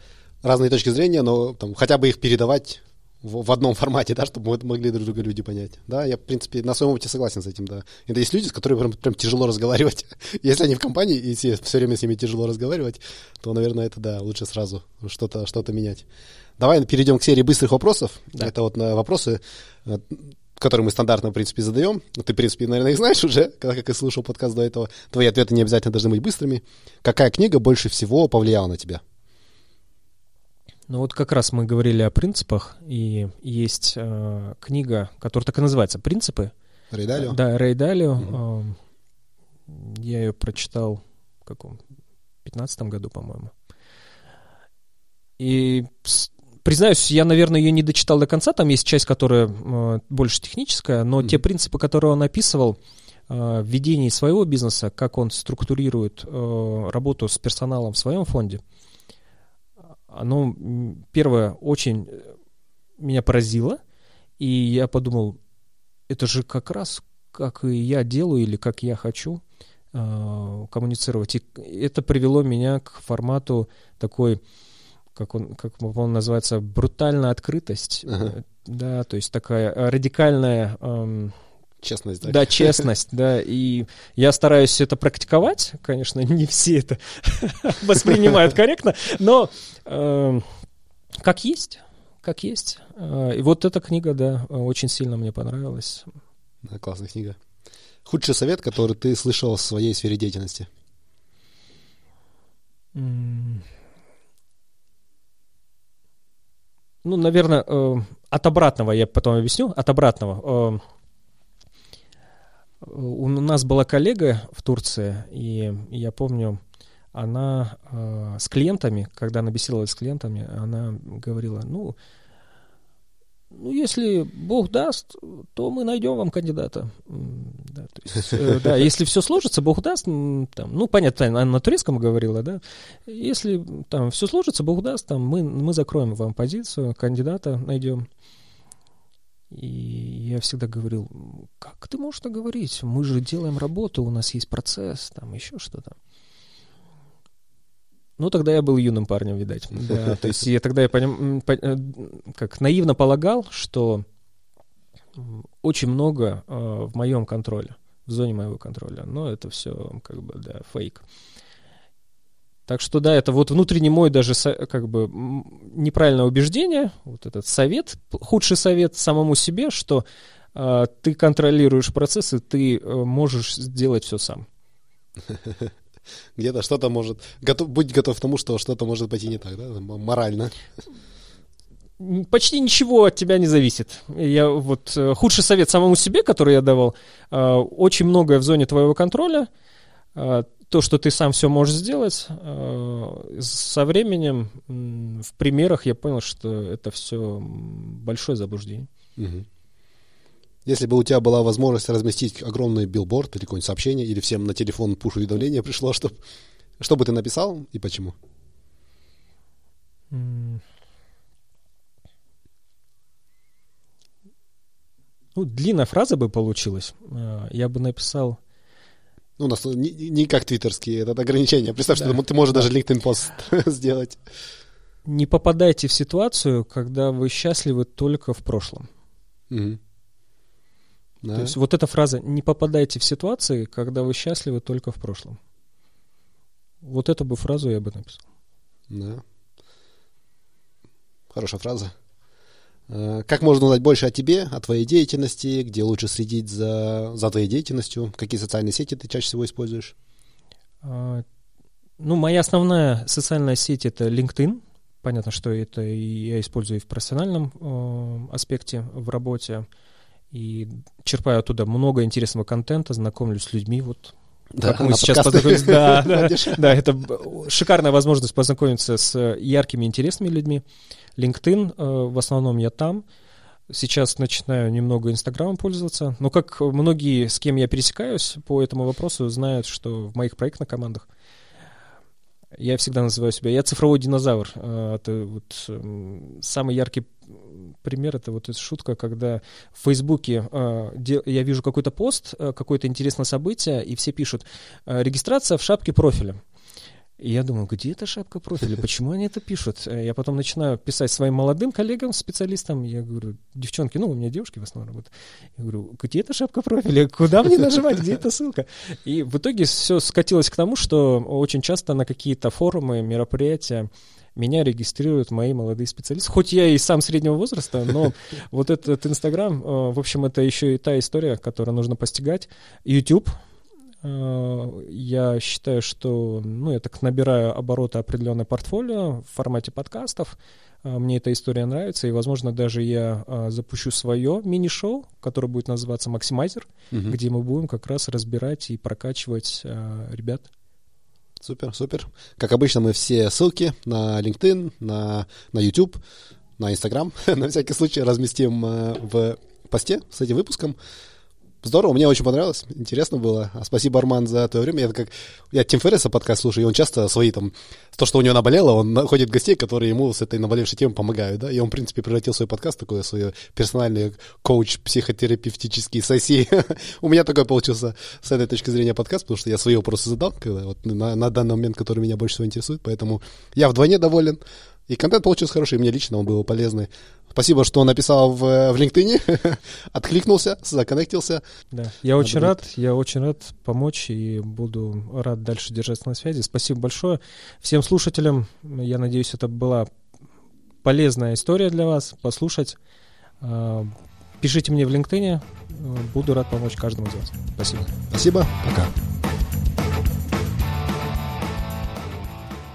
разные точки зрения, но там, хотя бы их передавать в, в одном формате, да, чтобы могли друг друга люди понять. Да, я, в принципе, на своем опыте согласен с этим, да. Это есть люди, с которыми прям, прям тяжело разговаривать. Если они в компании, и все, все время с ними тяжело разговаривать, то, наверное, это, да, лучше сразу что-то что менять. Давай перейдем к серии быстрых вопросов. Да. Это вот на вопросы, э, которые мы стандартно, в принципе, задаем. Ты, в принципе, наверное, их знаешь уже, когда как и слушал подкаст до этого. Твои ответы не обязательно должны быть быстрыми. Какая книга больше всего повлияла на тебя? Ну вот как раз мы говорили о принципах, и есть э, книга, которая так и называется «Принципы». Рейдалио? Да, Рейдалио. Угу. Э, я ее прочитал в каком? 15 году, по-моему. И признаюсь, я, наверное, ее не дочитал до конца. Там есть часть, которая э, больше техническая, но mm те принципы, которые он описывал э, в ведении своего бизнеса, как он структурирует э, работу с персоналом в своем фонде, оно, первое, очень меня поразило, и я подумал, это же как раз как и я делаю или как я хочу э, коммуницировать. И это привело меня к формату такой как он, как он называется, брутальная открытость. Ага. Да, то есть такая радикальная... Эм, честность, да? Да, честность, да. И я стараюсь это практиковать. Конечно, не все это воспринимают корректно, но э, как есть, как есть. Э, и вот эта книга, да, очень сильно мне понравилась. Да, классная книга. Худший совет, который ты слышал в своей сфере деятельности? Ну, наверное, э, от обратного, я потом объясню, от обратного. Э, у нас была коллега в Турции, и я помню, она э, с клиентами, когда она беседовала с клиентами, она говорила, ну, ну, если Бог даст, то мы найдем вам кандидата. Да, есть, э, да, если все сложится, Бог даст, там, ну, понятно, она на турецком говорила, да, если там все сложится, Бог даст, там, мы, мы закроем вам позицию, кандидата найдем. И я всегда говорил, как ты можешь так говорить? Мы же делаем работу, у нас есть процесс, там еще что-то. Ну, тогда я был юным парнем, видать. Да, то есть я тогда я поним, по, э, как наивно полагал, что очень много э, в моем контроле, в зоне моего контроля. Но это все как бы, да, фейк. Так что да, это вот внутренний мой даже как бы неправильное убеждение, вот этот совет, худший совет самому себе, что э, ты контролируешь процессы, ты э, можешь сделать все сам. Где-то что-то может... Готов, будь готов к тому, что что-то может пойти не так, да? Морально. Почти ничего от тебя не зависит. Я вот э, худший совет самому себе, который я давал, э, очень многое в зоне твоего контроля. Э, то, что ты сам все можешь сделать, со временем в примерах я понял, что это все большое заблуждение. Угу. Если бы у тебя была возможность разместить огромный билборд или какое-нибудь сообщение, или всем на телефон пуш-уведомление пришло, что, что бы ты написал и почему? Ну, длинная фраза бы получилась. Э, я бы написал... Ну, у нас не, не как твиттерские, это ограничение. Представь, да. что ты можешь даже LinkedIn пост сделать. Не попадайте в ситуацию, когда вы счастливы только в прошлом. Угу. Да. То есть вот эта фраза «не попадайте в ситуации, когда вы счастливы только в прошлом». Вот эту бы фразу я бы написал. Да. Хорошая фраза. Э, как можно узнать больше о тебе, о твоей деятельности, где лучше следить за, за твоей деятельностью, какие социальные сети ты чаще всего используешь? А, ну, моя основная социальная сеть это LinkedIn. Понятно, что это я использую и в профессиональном э, аспекте в работе и черпаю оттуда много интересного контента, знакомлюсь с людьми, вот да, как мы сейчас познакомились. Да, да, да, это шикарная возможность познакомиться с яркими, интересными людьми. LinkedIn, э, в основном я там. Сейчас начинаю немного Инстаграмом пользоваться. Но как многие, с кем я пересекаюсь по этому вопросу, знают, что в моих проектных командах я всегда называю себя, я цифровой динозавр. Э, это вот эм, самый яркий пример, это вот эта шутка, когда в Фейсбуке э, я вижу какой-то пост, э, какое-то интересное событие, и все пишут «регистрация в шапке профиля». И я думаю, где эта шапка профиля? Почему они это пишут? Я потом начинаю писать своим молодым коллегам, специалистам. Я говорю, девчонки, ну, у меня девушки в основном работают. Я говорю, где эта шапка профиля? Куда мне нажимать? Где эта ссылка? И в итоге все скатилось к тому, что очень часто на какие-то форумы, мероприятия меня регистрируют мои молодые специалисты. Хоть я и сам среднего возраста, но вот этот Инстаграм, э, в общем, это еще и та история, которую нужно постигать. YouTube — я считаю, что ну, я так набираю обороты определенное портфолио в формате подкастов. Э, мне эта история нравится, и, возможно, даже я э, запущу свое мини-шоу, которое будет называться «Максимайзер», угу. где мы будем как раз разбирать и прокачивать ребят. Супер, супер. Как обычно, мы все ссылки на LinkedIn, на, на YouTube, на Instagram на всякий случай разместим в посте с этим выпуском. Здорово, мне очень понравилось, интересно было. А спасибо, Арман, за твое время. Я как я Тим Ферриса подкаст слушаю, и он часто свои там, то, что у него наболело, он находит гостей, которые ему с этой наболевшей темой помогают, да, и он, в принципе, превратил свой подкаст такой, свой персональный коуч психотерапевтический сессии. у меня такой получился с этой точки зрения подкаст, потому что я свои вопросы задал, когда, вот, на, на данный момент, который меня больше всего интересует, поэтому я вдвойне доволен. И контент получился хороший, мне лично он был полезный. Спасибо, что написал в, в LinkedIn, откликнулся, законнектился. Да, я очень рад, я очень рад помочь и буду рад дальше держаться на связи. Спасибо большое всем слушателям. Я надеюсь, это была полезная история для вас, послушать. А, пишите мне в LinkedIn, буду рад помочь каждому из вас. Спасибо. Спасибо, пока.